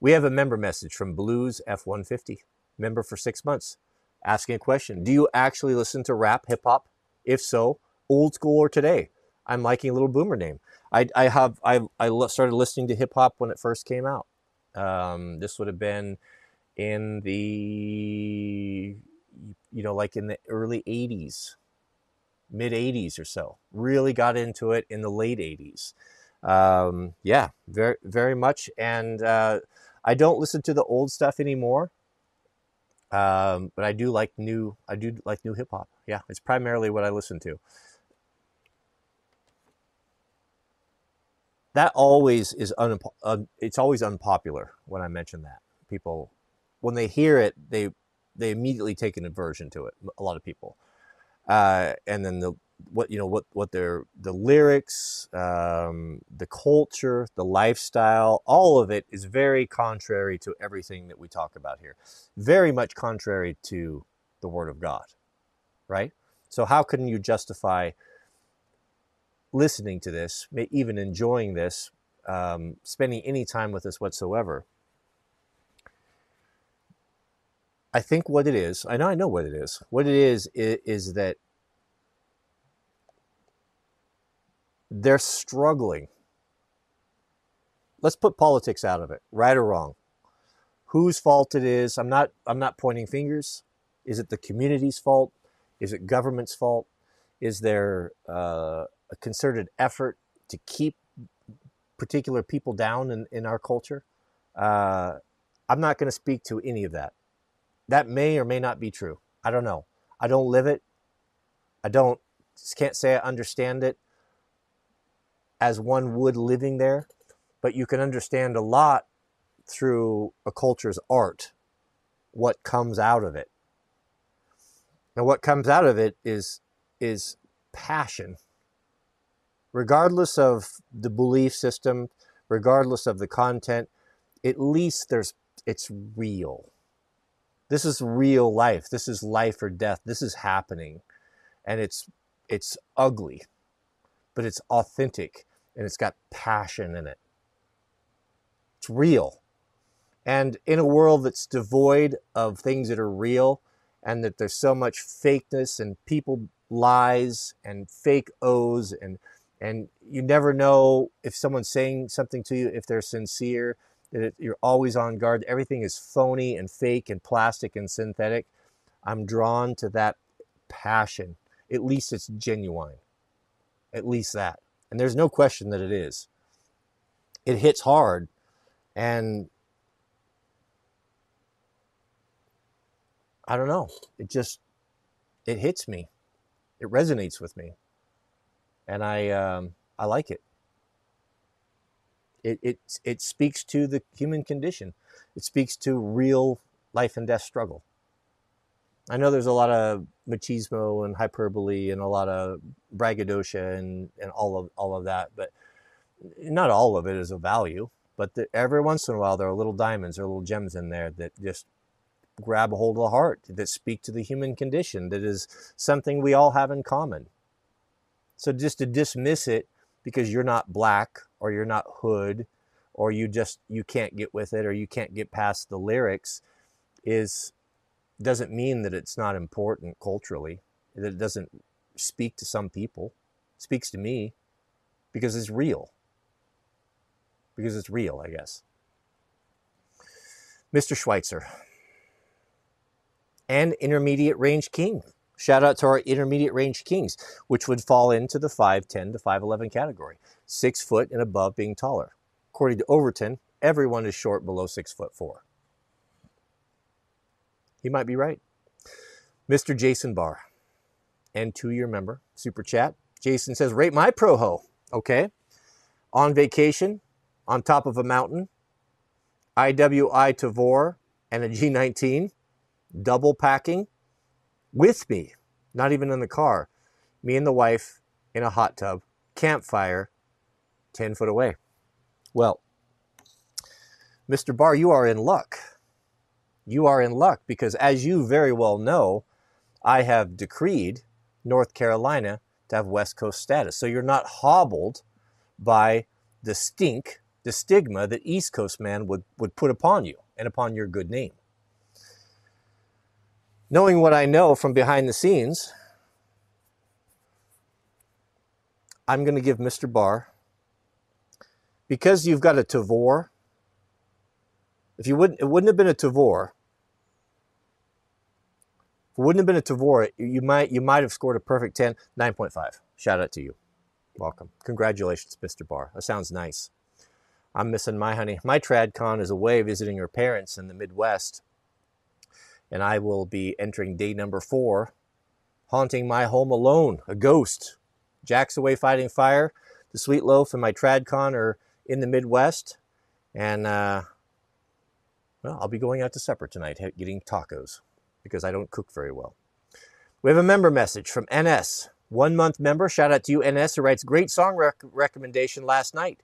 We have a member message from Blues F150, member for six months, asking a question. Do you actually listen to rap, hip hop? If so, old school or today? I'm liking a Little Boomer name. I, I have I, I started listening to hip hop when it first came out. Um, this would have been in the you know like in the early 80s mid 80s or so. Really got into it in the late 80s. Um, yeah, very, very much. And uh, I don't listen to the old stuff anymore. Um, but I do like new. I do like new hip hop. Yeah, it's primarily what I listen to. That always is un, it's always unpopular when I mention that. People, when they hear it, they they immediately take an aversion to it. A lot of people uh, and then the what you know what what their the lyrics, um, the culture, the lifestyle, all of it is very contrary to everything that we talk about here. Very much contrary to the Word of God, right? So how can you justify listening to this, even enjoying this, um, spending any time with this whatsoever? I think what it is, I know I know what it is. What it is is, is that they're struggling. Let's put politics out of it, right or wrong. Whose fault it is? I'm not I'm not pointing fingers. Is it the community's fault? Is it government's fault? Is there uh, a concerted effort to keep particular people down in, in our culture? Uh, I'm not going to speak to any of that. That may or may not be true. I don't know. I don't live it. I don't can't say I understand it as one would living there, but you can understand a lot through a culture's art, what comes out of it. And what comes out of it is is passion. Regardless of the belief system, regardless of the content, at least there's it's real. This is real life. This is life or death. This is happening. And it's it's ugly, but it's authentic and it's got passion in it. It's real. And in a world that's devoid of things that are real and that there's so much fakeness and people lies and fake O's and and you never know if someone's saying something to you if they're sincere that it, you're always on guard. Everything is phony and fake and plastic and synthetic. I'm drawn to that passion. At least it's genuine. At least that. And there's no question that it is. It hits hard and I don't know. It just it hits me. It resonates with me. And I um I like it. It, it, it speaks to the human condition. It speaks to real life and death struggle. I know there's a lot of machismo and hyperbole and a lot of braggadocio and, and all of all of that, but not all of it is of value. But the, every once in a while, there are little diamonds or little gems in there that just grab a hold of the heart, that speak to the human condition, that is something we all have in common. So just to dismiss it because you're not black or you're not hood or you just you can't get with it or you can't get past the lyrics is doesn't mean that it's not important culturally that it doesn't speak to some people it speaks to me because it's real. Because it's real, I guess. Mr. Schweitzer, and intermediate range king. Shout out to our intermediate range kings, which would fall into the 5'10 to 5'11 category, six foot and above being taller. According to Overton, everyone is short below six foot four. He might be right. Mr. Jason Barr, and two year member, super chat. Jason says, rate my Proho. Okay. On vacation, on top of a mountain, IWI Tavor and a G19, double packing with me, not even in the car. Me and the wife in a hot tub, campfire, 10 foot away. Well, Mr. Barr, you are in luck. You are in luck because, as you very well know, I have decreed North Carolina to have West Coast status. So you're not hobbled by the stink, the stigma that East Coast man would, would put upon you and upon your good name. Knowing what I know from behind the scenes, I'm going to give Mr. Barr, because you've got a Tavor, if you wouldn't, it wouldn't have been a Tavor. If it wouldn't have been a Tavor, you might, you might have scored a perfect 10, 9.5. Shout out to you. Welcome. Congratulations, Mr. Barr. That sounds nice. I'm missing my honey. My TradCon is away visiting her parents in the Midwest and I will be entering day number four, haunting my home alone, a ghost. Jack's away fighting fire. The Sweet Loaf and my TradCon are in the Midwest, and uh, well, I'll be going out to supper tonight, getting tacos because I don't cook very well. We have a member message from NS, one month member. Shout out to you, NS, who writes great song rec- recommendation last night.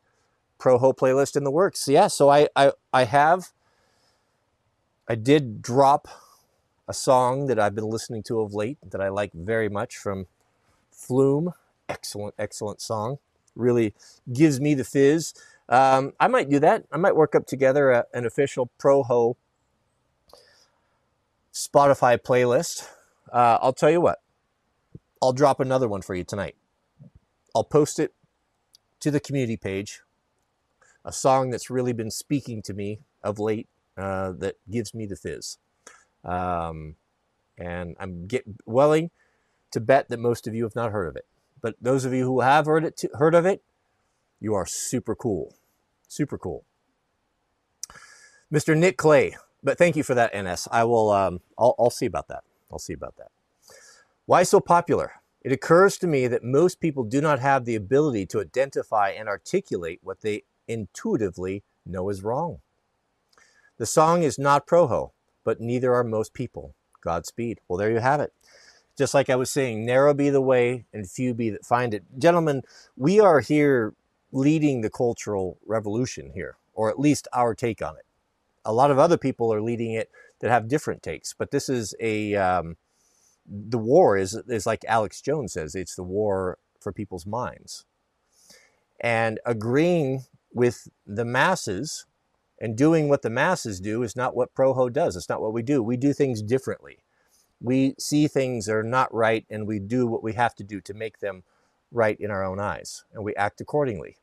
Pro Ho playlist in the works. Yeah, so I, I I have I did drop a song that I've been listening to of late that I like very much from Flume. Excellent, excellent song. Really gives me the fizz. Um, I might do that. I might work up together a, an official Proho Spotify playlist. Uh, I'll tell you what, I'll drop another one for you tonight. I'll post it to the community page. A song that's really been speaking to me of late uh, that gives me the fizz. Um, and I'm get, willing to bet that most of you have not heard of it. But those of you who have heard it, heard of it, you are super cool, super cool. Mr. Nick Clay, but thank you for that, NS. I will, um, I'll, I'll see about that. I'll see about that. Why so popular? It occurs to me that most people do not have the ability to identify and articulate what they intuitively know is wrong. The song is not Proho but neither are most people. Godspeed. Well, there you have it. Just like I was saying, narrow be the way and few be that find it. Gentlemen, we are here leading the cultural revolution here, or at least our take on it. A lot of other people are leading it that have different takes, but this is a, um, the war is, is like Alex Jones says, it's the war for people's minds. And agreeing with the masses and doing what the masses do is not what Proho does. It's not what we do. We do things differently. We see things that are not right and we do what we have to do to make them right in our own eyes and we act accordingly.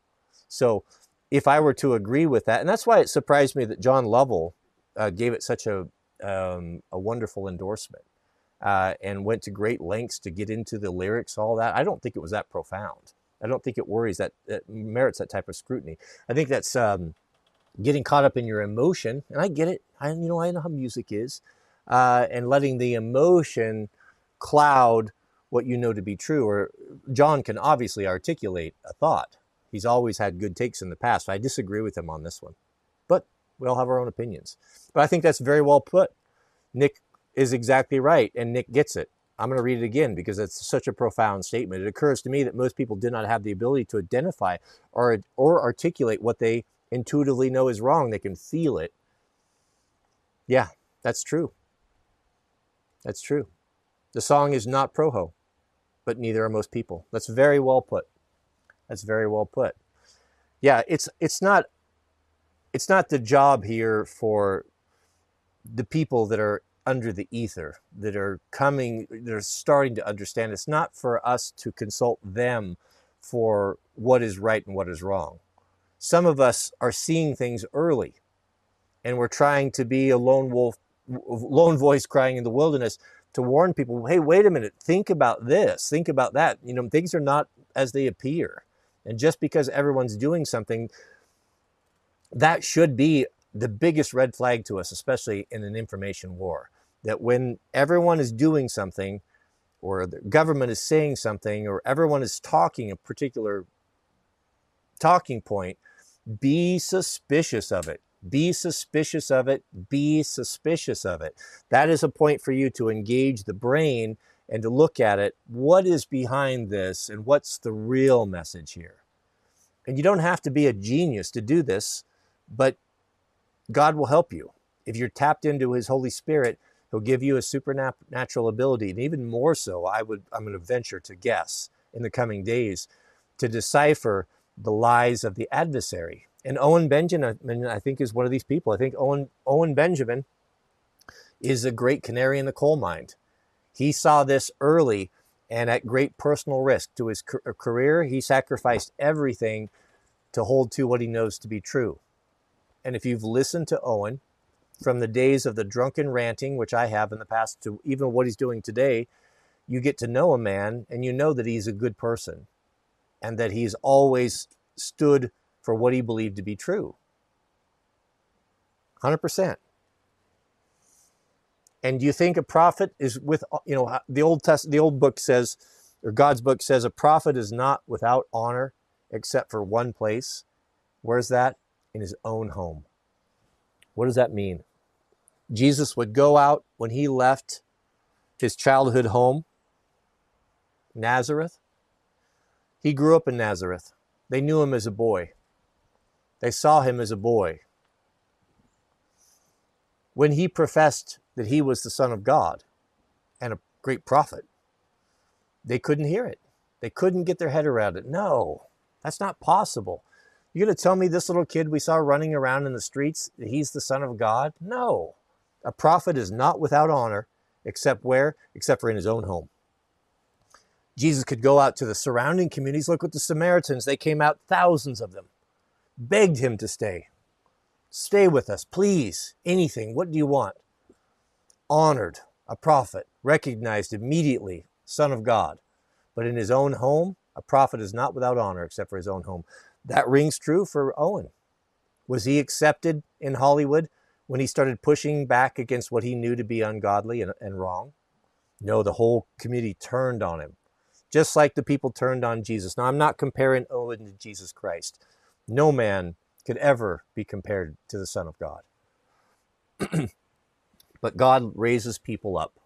So if I were to agree with that, and that's why it surprised me that John Lovell uh, gave it such a, um, a wonderful endorsement uh, and went to great lengths to get into the lyrics, all that. I don't think it was that profound. I don't think it worries that, it merits that type of scrutiny. I think that's um, getting caught up in your emotion, and I get it. I you know I know how music is, uh, and letting the emotion cloud what you know to be true. Or John can obviously articulate a thought. He's always had good takes in the past. I disagree with him on this one, but we all have our own opinions. But I think that's very well put. Nick is exactly right, and Nick gets it. I'm going to read it again because it's such a profound statement. It occurs to me that most people do not have the ability to identify or, or articulate what they intuitively know is wrong. They can feel it. Yeah, that's true. That's true. The song is not proho, but neither are most people. That's very well put. That's very well put. Yeah, it's it's not it's not the job here for the people that are under the ether that are coming they're starting to understand it's not for us to consult them for what is right and what is wrong. Some of us are seeing things early and we're trying to be a lone wolf, lone voice crying in the wilderness to warn people, hey, wait a minute, think about this, think about that. You know, things are not as they appear. And just because everyone's doing something, that should be the biggest red flag to us, especially in an information war. That when everyone is doing something, or the government is saying something, or everyone is talking a particular talking point, be suspicious of it. Be suspicious of it. Be suspicious of it. That is a point for you to engage the brain and to look at it. What is behind this and what's the real message here? And you don't have to be a genius to do this, but God will help you. If you're tapped into his Holy Spirit, he'll give you a supernatural ability. And even more so, I would I'm going to venture to guess in the coming days to decipher the lies of the adversary and Owen Benjamin, I think, is one of these people. I think Owen, Owen Benjamin is a great canary in the coal mine. He saw this early and at great personal risk to his uh, career. He sacrificed everything to hold to what he knows to be true. And if you've listened to Owen from the days of the drunken ranting, which I have in the past, to even what he's doing today, you get to know a man and you know that he's a good person and that he's always stood for what he believed to be true. 100%. And do you think a prophet is with, you know, the Old Test, the old book says, or God's book says, a prophet is not without honor except for one place. Where's that? In his own home. What does that mean? Jesus would go out when he left his childhood home, Nazareth. He grew up in Nazareth. They knew him as a boy. They saw him as a boy. When he professed that he was the Son of God and a great prophet, they couldn't hear it. They couldn't get their head around it. No, that's not possible. You're going to tell me this little kid we saw running around in the streets, he's the Son of God? No. A prophet is not without honor, except where? Except for in his own home. Jesus could go out to the surrounding communities. Look at the Samaritans. They came out, thousands of them begged him to stay. Stay with us, please. Anything. What do you want? Honored, a prophet, recognized immediately, Son of God. But in his own home, a prophet is not without honor except for his own home. That rings true for Owen. Was he accepted in Hollywood when he started pushing back against what he knew to be ungodly and, and wrong? No, the whole community turned on him, just like the people turned on Jesus. Now, I'm not comparing Owen to Jesus Christ. No man could ever be compared to the Son of God. but God raises people up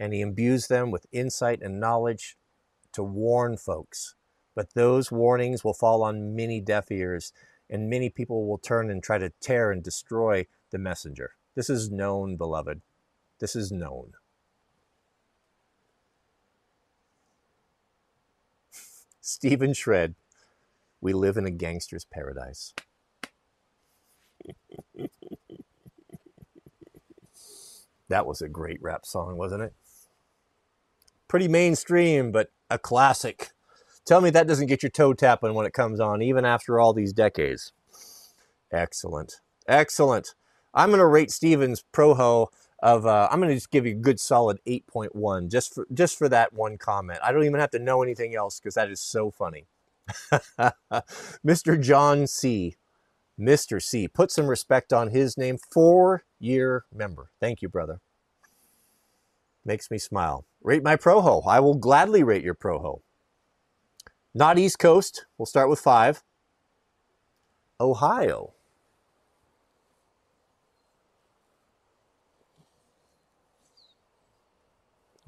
and he imbues them with insight and knowledge to warn folks. But those warnings will fall on many deaf ears, and many people will turn and try to tear and destroy the messenger. This is known, beloved. This is known. Stephen Shred we live in a gangster's paradise. that was a great rap song, wasn't it? Pretty mainstream, but a classic. Tell me that doesn't get your toe tapping when it comes on, even after all these decades. Excellent. Excellent. I'm going to rate Stevens Proho of uh, I'm going to just give you a good solid 8.1 just for just for that one comment. I don't even have to know anything else because that is so funny. Mr. John C. Mr. C. Put some respect on his name. Four year member. Thank you, brother. Makes me smile. Rate my Proho. I will gladly rate your Proho. Not East Coast. We'll start with five. Ohio.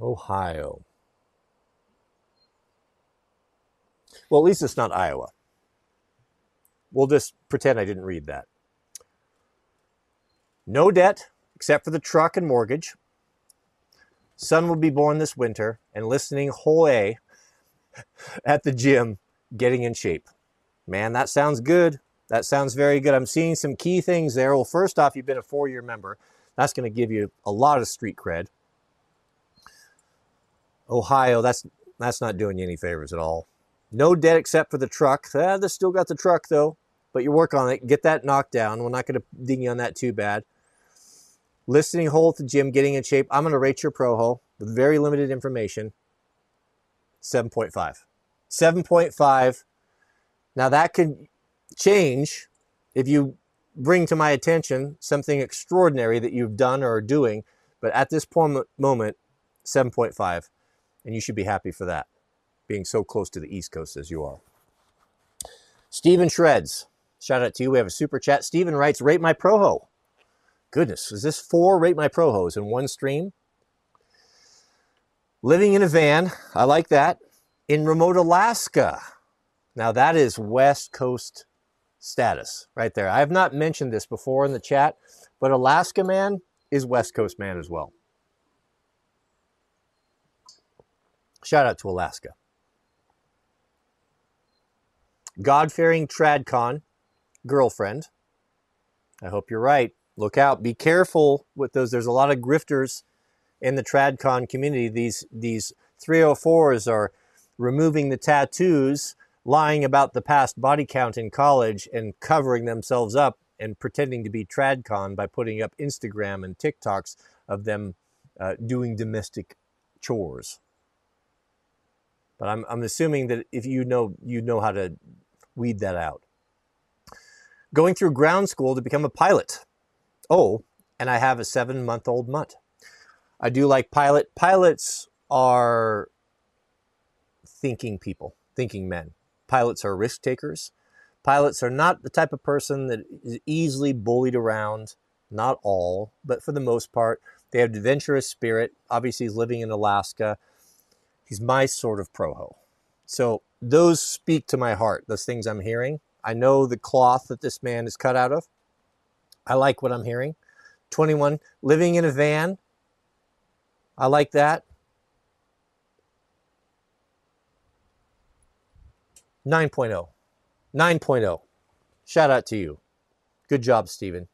Ohio. Well, at least it's not Iowa. We'll just pretend I didn't read that. No debt except for the truck and mortgage. Son will be born this winter and listening whole A at the gym, getting in shape. Man, that sounds good. That sounds very good. I'm seeing some key things there. Well, first off, you've been a four year member. That's going to give you a lot of street cred. Ohio, that's that's not doing you any favors at all. No debt except for the truck. Ah, they still got the truck though, but you work on it. Get that knocked down. We're not going to ding you on that too bad. Listening hole at the gym, getting in shape. I'm going to rate your Proho with very limited information. 7.5. 7.5. Now that could change if you bring to my attention something extraordinary that you've done or are doing. But at this point, moment, 7.5. And you should be happy for that, being so close to the East Coast as you are. Steven Shreds, shout out to you. We have a super chat. Steven writes, Rate my Proho. Goodness, is this four Rate My Prohos in one stream? Living in a van, I like that. In remote Alaska. Now that is West Coast status right there. I have not mentioned this before in the chat, but Alaska man is West Coast man as well. Shout out to Alaska. God fearing TradCon girlfriend. I hope you're right. Look out. Be careful with those. There's a lot of grifters in the TradCon community. These these 304s are removing the tattoos, lying about the past body count in college, and covering themselves up and pretending to be TradCon by putting up Instagram and TikToks of them uh, doing domestic chores. But I'm, I'm assuming that if you know you know how to weed that out. Going through ground school to become a pilot. Oh, and I have a seven month old mutt. I do like pilot. Pilots are thinking people, thinking men. Pilots are risk takers. Pilots are not the type of person that is easily bullied around. Not all, but for the most part, they have adventurous spirit. Obviously, he's living in Alaska. He's my sort of proho. So those speak to my heart, those things I'm hearing. I know the cloth that this man is cut out of. I like what I'm hearing. 21, living in a van. I like that. 9.0. 9.0. Shout out to you. Good job, Stephen.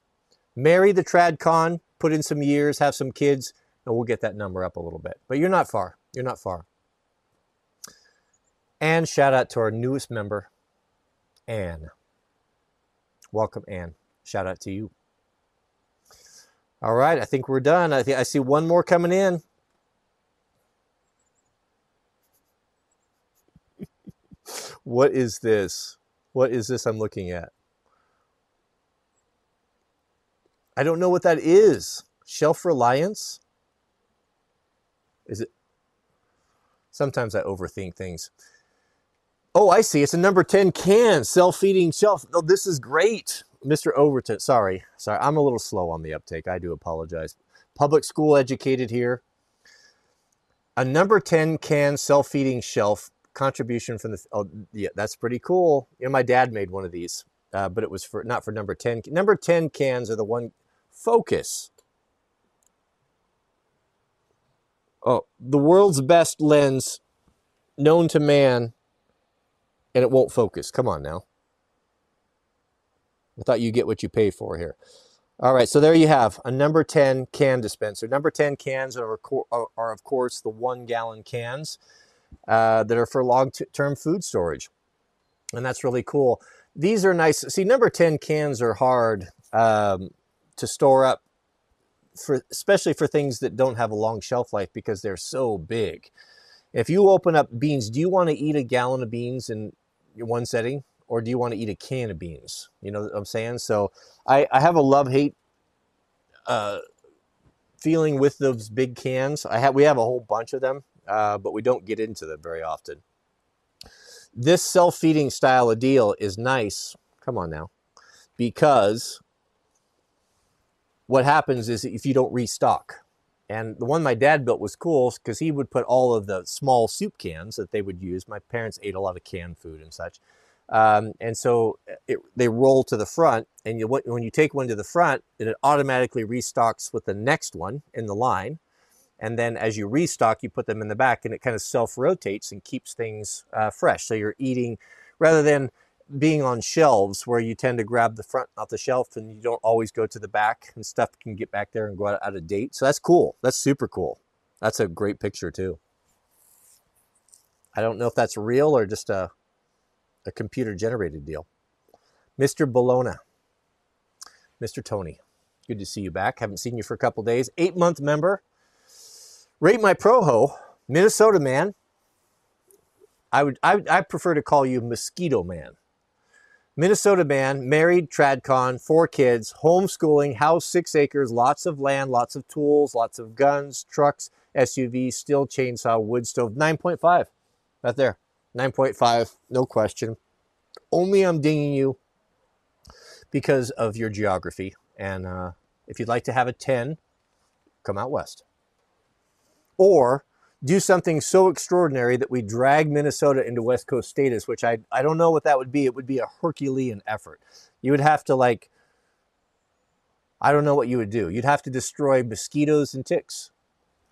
Marry the TradCon, put in some years, have some kids, and we'll get that number up a little bit. But you're not far. You're not far. And shout out to our newest member, Anne. Welcome, Anne. Shout out to you. All right, I think we're done. I think I see one more coming in. what is this? What is this I'm looking at? I don't know what that is. Shelf reliance? Is it? Sometimes I overthink things. Oh, I see. It's a number 10 can, self-feeding shelf. Oh, this is great. Mr. Overton, sorry. Sorry, I'm a little slow on the uptake. I do apologize. Public school educated here. A number 10 can self-feeding shelf contribution from the, oh, yeah, that's pretty cool. You know, my dad made one of these, uh, but it was for, not for number 10. Number 10 cans are the one, focus. Oh, the world's best lens known to man and it won't focus. Come on now. I thought you get what you pay for here. All right, so there you have a number 10 can dispenser. Number 10 cans are, are of course, the one gallon cans uh, that are for long term food storage. And that's really cool. These are nice. See, number 10 cans are hard um, to store up, for especially for things that don't have a long shelf life because they're so big. If you open up beans, do you want to eat a gallon of beans in one setting or do you want to eat a can of beans? You know what I'm saying? So I, I have a love hate uh, feeling with those big cans. I have we have a whole bunch of them, uh, but we don't get into them very often. This self feeding style of deal is nice. Come on now, because what happens is if you don't restock, and the one my dad built was cool because he would put all of the small soup cans that they would use. My parents ate a lot of canned food and such. Um, and so it, they roll to the front, and you, when you take one to the front, it automatically restocks with the next one in the line. And then as you restock, you put them in the back, and it kind of self rotates and keeps things uh, fresh. So you're eating rather than being on shelves where you tend to grab the front off the shelf and you don't always go to the back and stuff can get back there and go out, out of date. So that's cool. That's super cool. That's a great picture too. I don't know if that's real or just a a computer generated deal. Mr. Bologna, Mr. Tony, good to see you back. Haven't seen you for a couple days. Eight month member. Rate my proho, Minnesota man. I would I, I prefer to call you Mosquito Man. Minnesota man, married, tradcon, four kids, homeschooling, house six acres, lots of land, lots of tools, lots of guns, trucks, SUVs, steel chainsaw, wood stove, 9.5. Right there. 9.5, no question. Only I'm dinging you because of your geography. And uh, if you'd like to have a 10, come out west. Or do something so extraordinary that we drag Minnesota into West Coast status, which I, I don't know what that would be. It would be a Herculean effort. You would have to, like, I don't know what you would do. You'd have to destroy mosquitoes and ticks,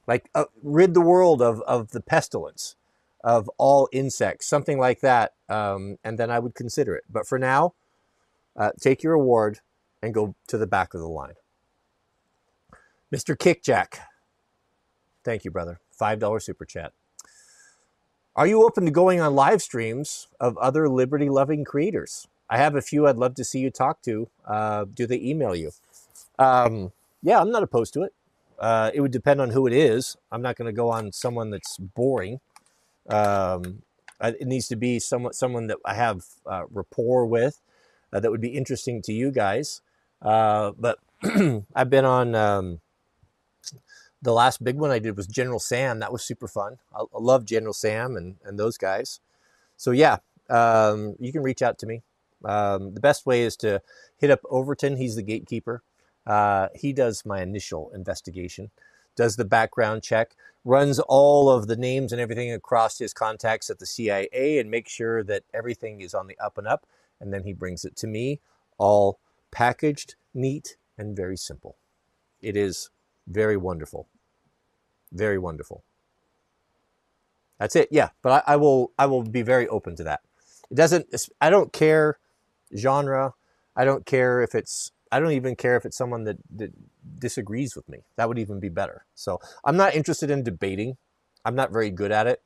like uh, rid the world of, of the pestilence of all insects, something like that. Um, and then I would consider it. But for now, uh, take your award and go to the back of the line. Mr. Kickjack. Thank you, brother. $5 super chat. Are you open to going on live streams of other liberty loving creators? I have a few I'd love to see you talk to. Uh, do they email you? Um, yeah, I'm not opposed to it. Uh, it would depend on who it is. I'm not going to go on someone that's boring. Um, it needs to be someone someone that I have uh, rapport with, uh, that would be interesting to you guys. Uh, but I've been on um, the last big one I did was General Sam. That was super fun. I, I love General Sam and, and those guys. So yeah, um, you can reach out to me. Um, the best way is to hit up Overton. He's the gatekeeper. Uh, he does my initial investigation, does the background check, runs all of the names and everything across his contacts at the CIA, and makes sure that everything is on the up and up. And then he brings it to me, all packaged, neat, and very simple. It is very wonderful. Very wonderful. That's it. Yeah, but I, I, will I will be very open to that. It doesn't I don't care genre. I don't care if it's I don't even care if it's someone that, that disagrees with me. That would even be better. So I'm not interested in debating. I'm not very good at it.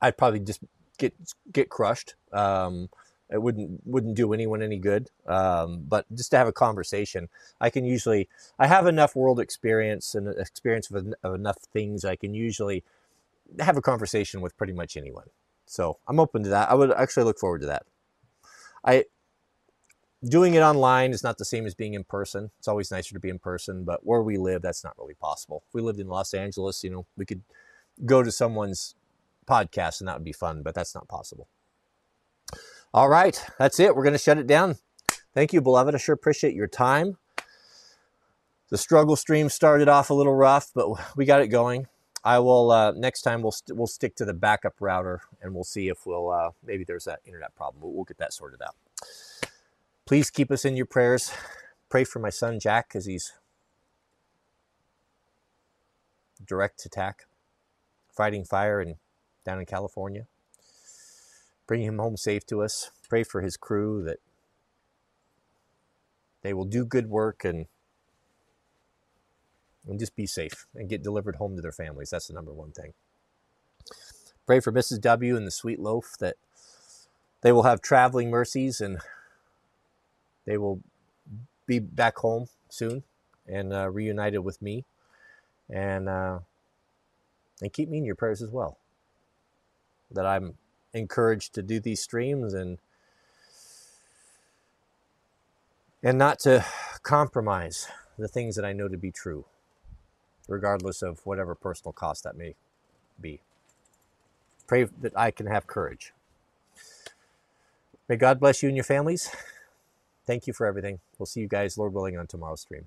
I'd probably just get get crushed. Um, it wouldn't wouldn't do anyone any good. Um, but just to have a conversation, I can usually I have enough world experience and experience of, of enough things. I can usually have a conversation with pretty much anyone. So I'm open to that. I would actually look forward to that. I doing it online is not the same as being in person. It's always nicer to be in person, but where we live, that's not really possible. If we lived in Los Angeles, you know, we could go to someone's podcast and that would be fun, but that's not possible. All right, that's it. We're going to shut it down. Thank you, beloved. I sure appreciate your time. The struggle stream started off a little rough, but we got it going. I will uh, next time we'll we st- we'll stick to the backup router and we'll see if we'll uh, maybe there's that internet problem. We'll, we'll get that sorted out. Please keep us in your prayers. Pray for my son Jack because he's direct attack, fighting fire and down in California bring him home safe to us. Pray for his crew that they will do good work and and just be safe and get delivered home to their families. That's the number one thing. Pray for Mrs. W and the sweet loaf that they will have traveling mercies and they will be back home soon and uh, reunited with me. And uh, and keep me in your prayers as well. That I'm encouraged to do these streams and and not to compromise the things that I know to be true, regardless of whatever personal cost that may be. Pray that I can have courage. May God bless you and your families. Thank you for everything. We'll see you guys, Lord willing, on tomorrow's stream.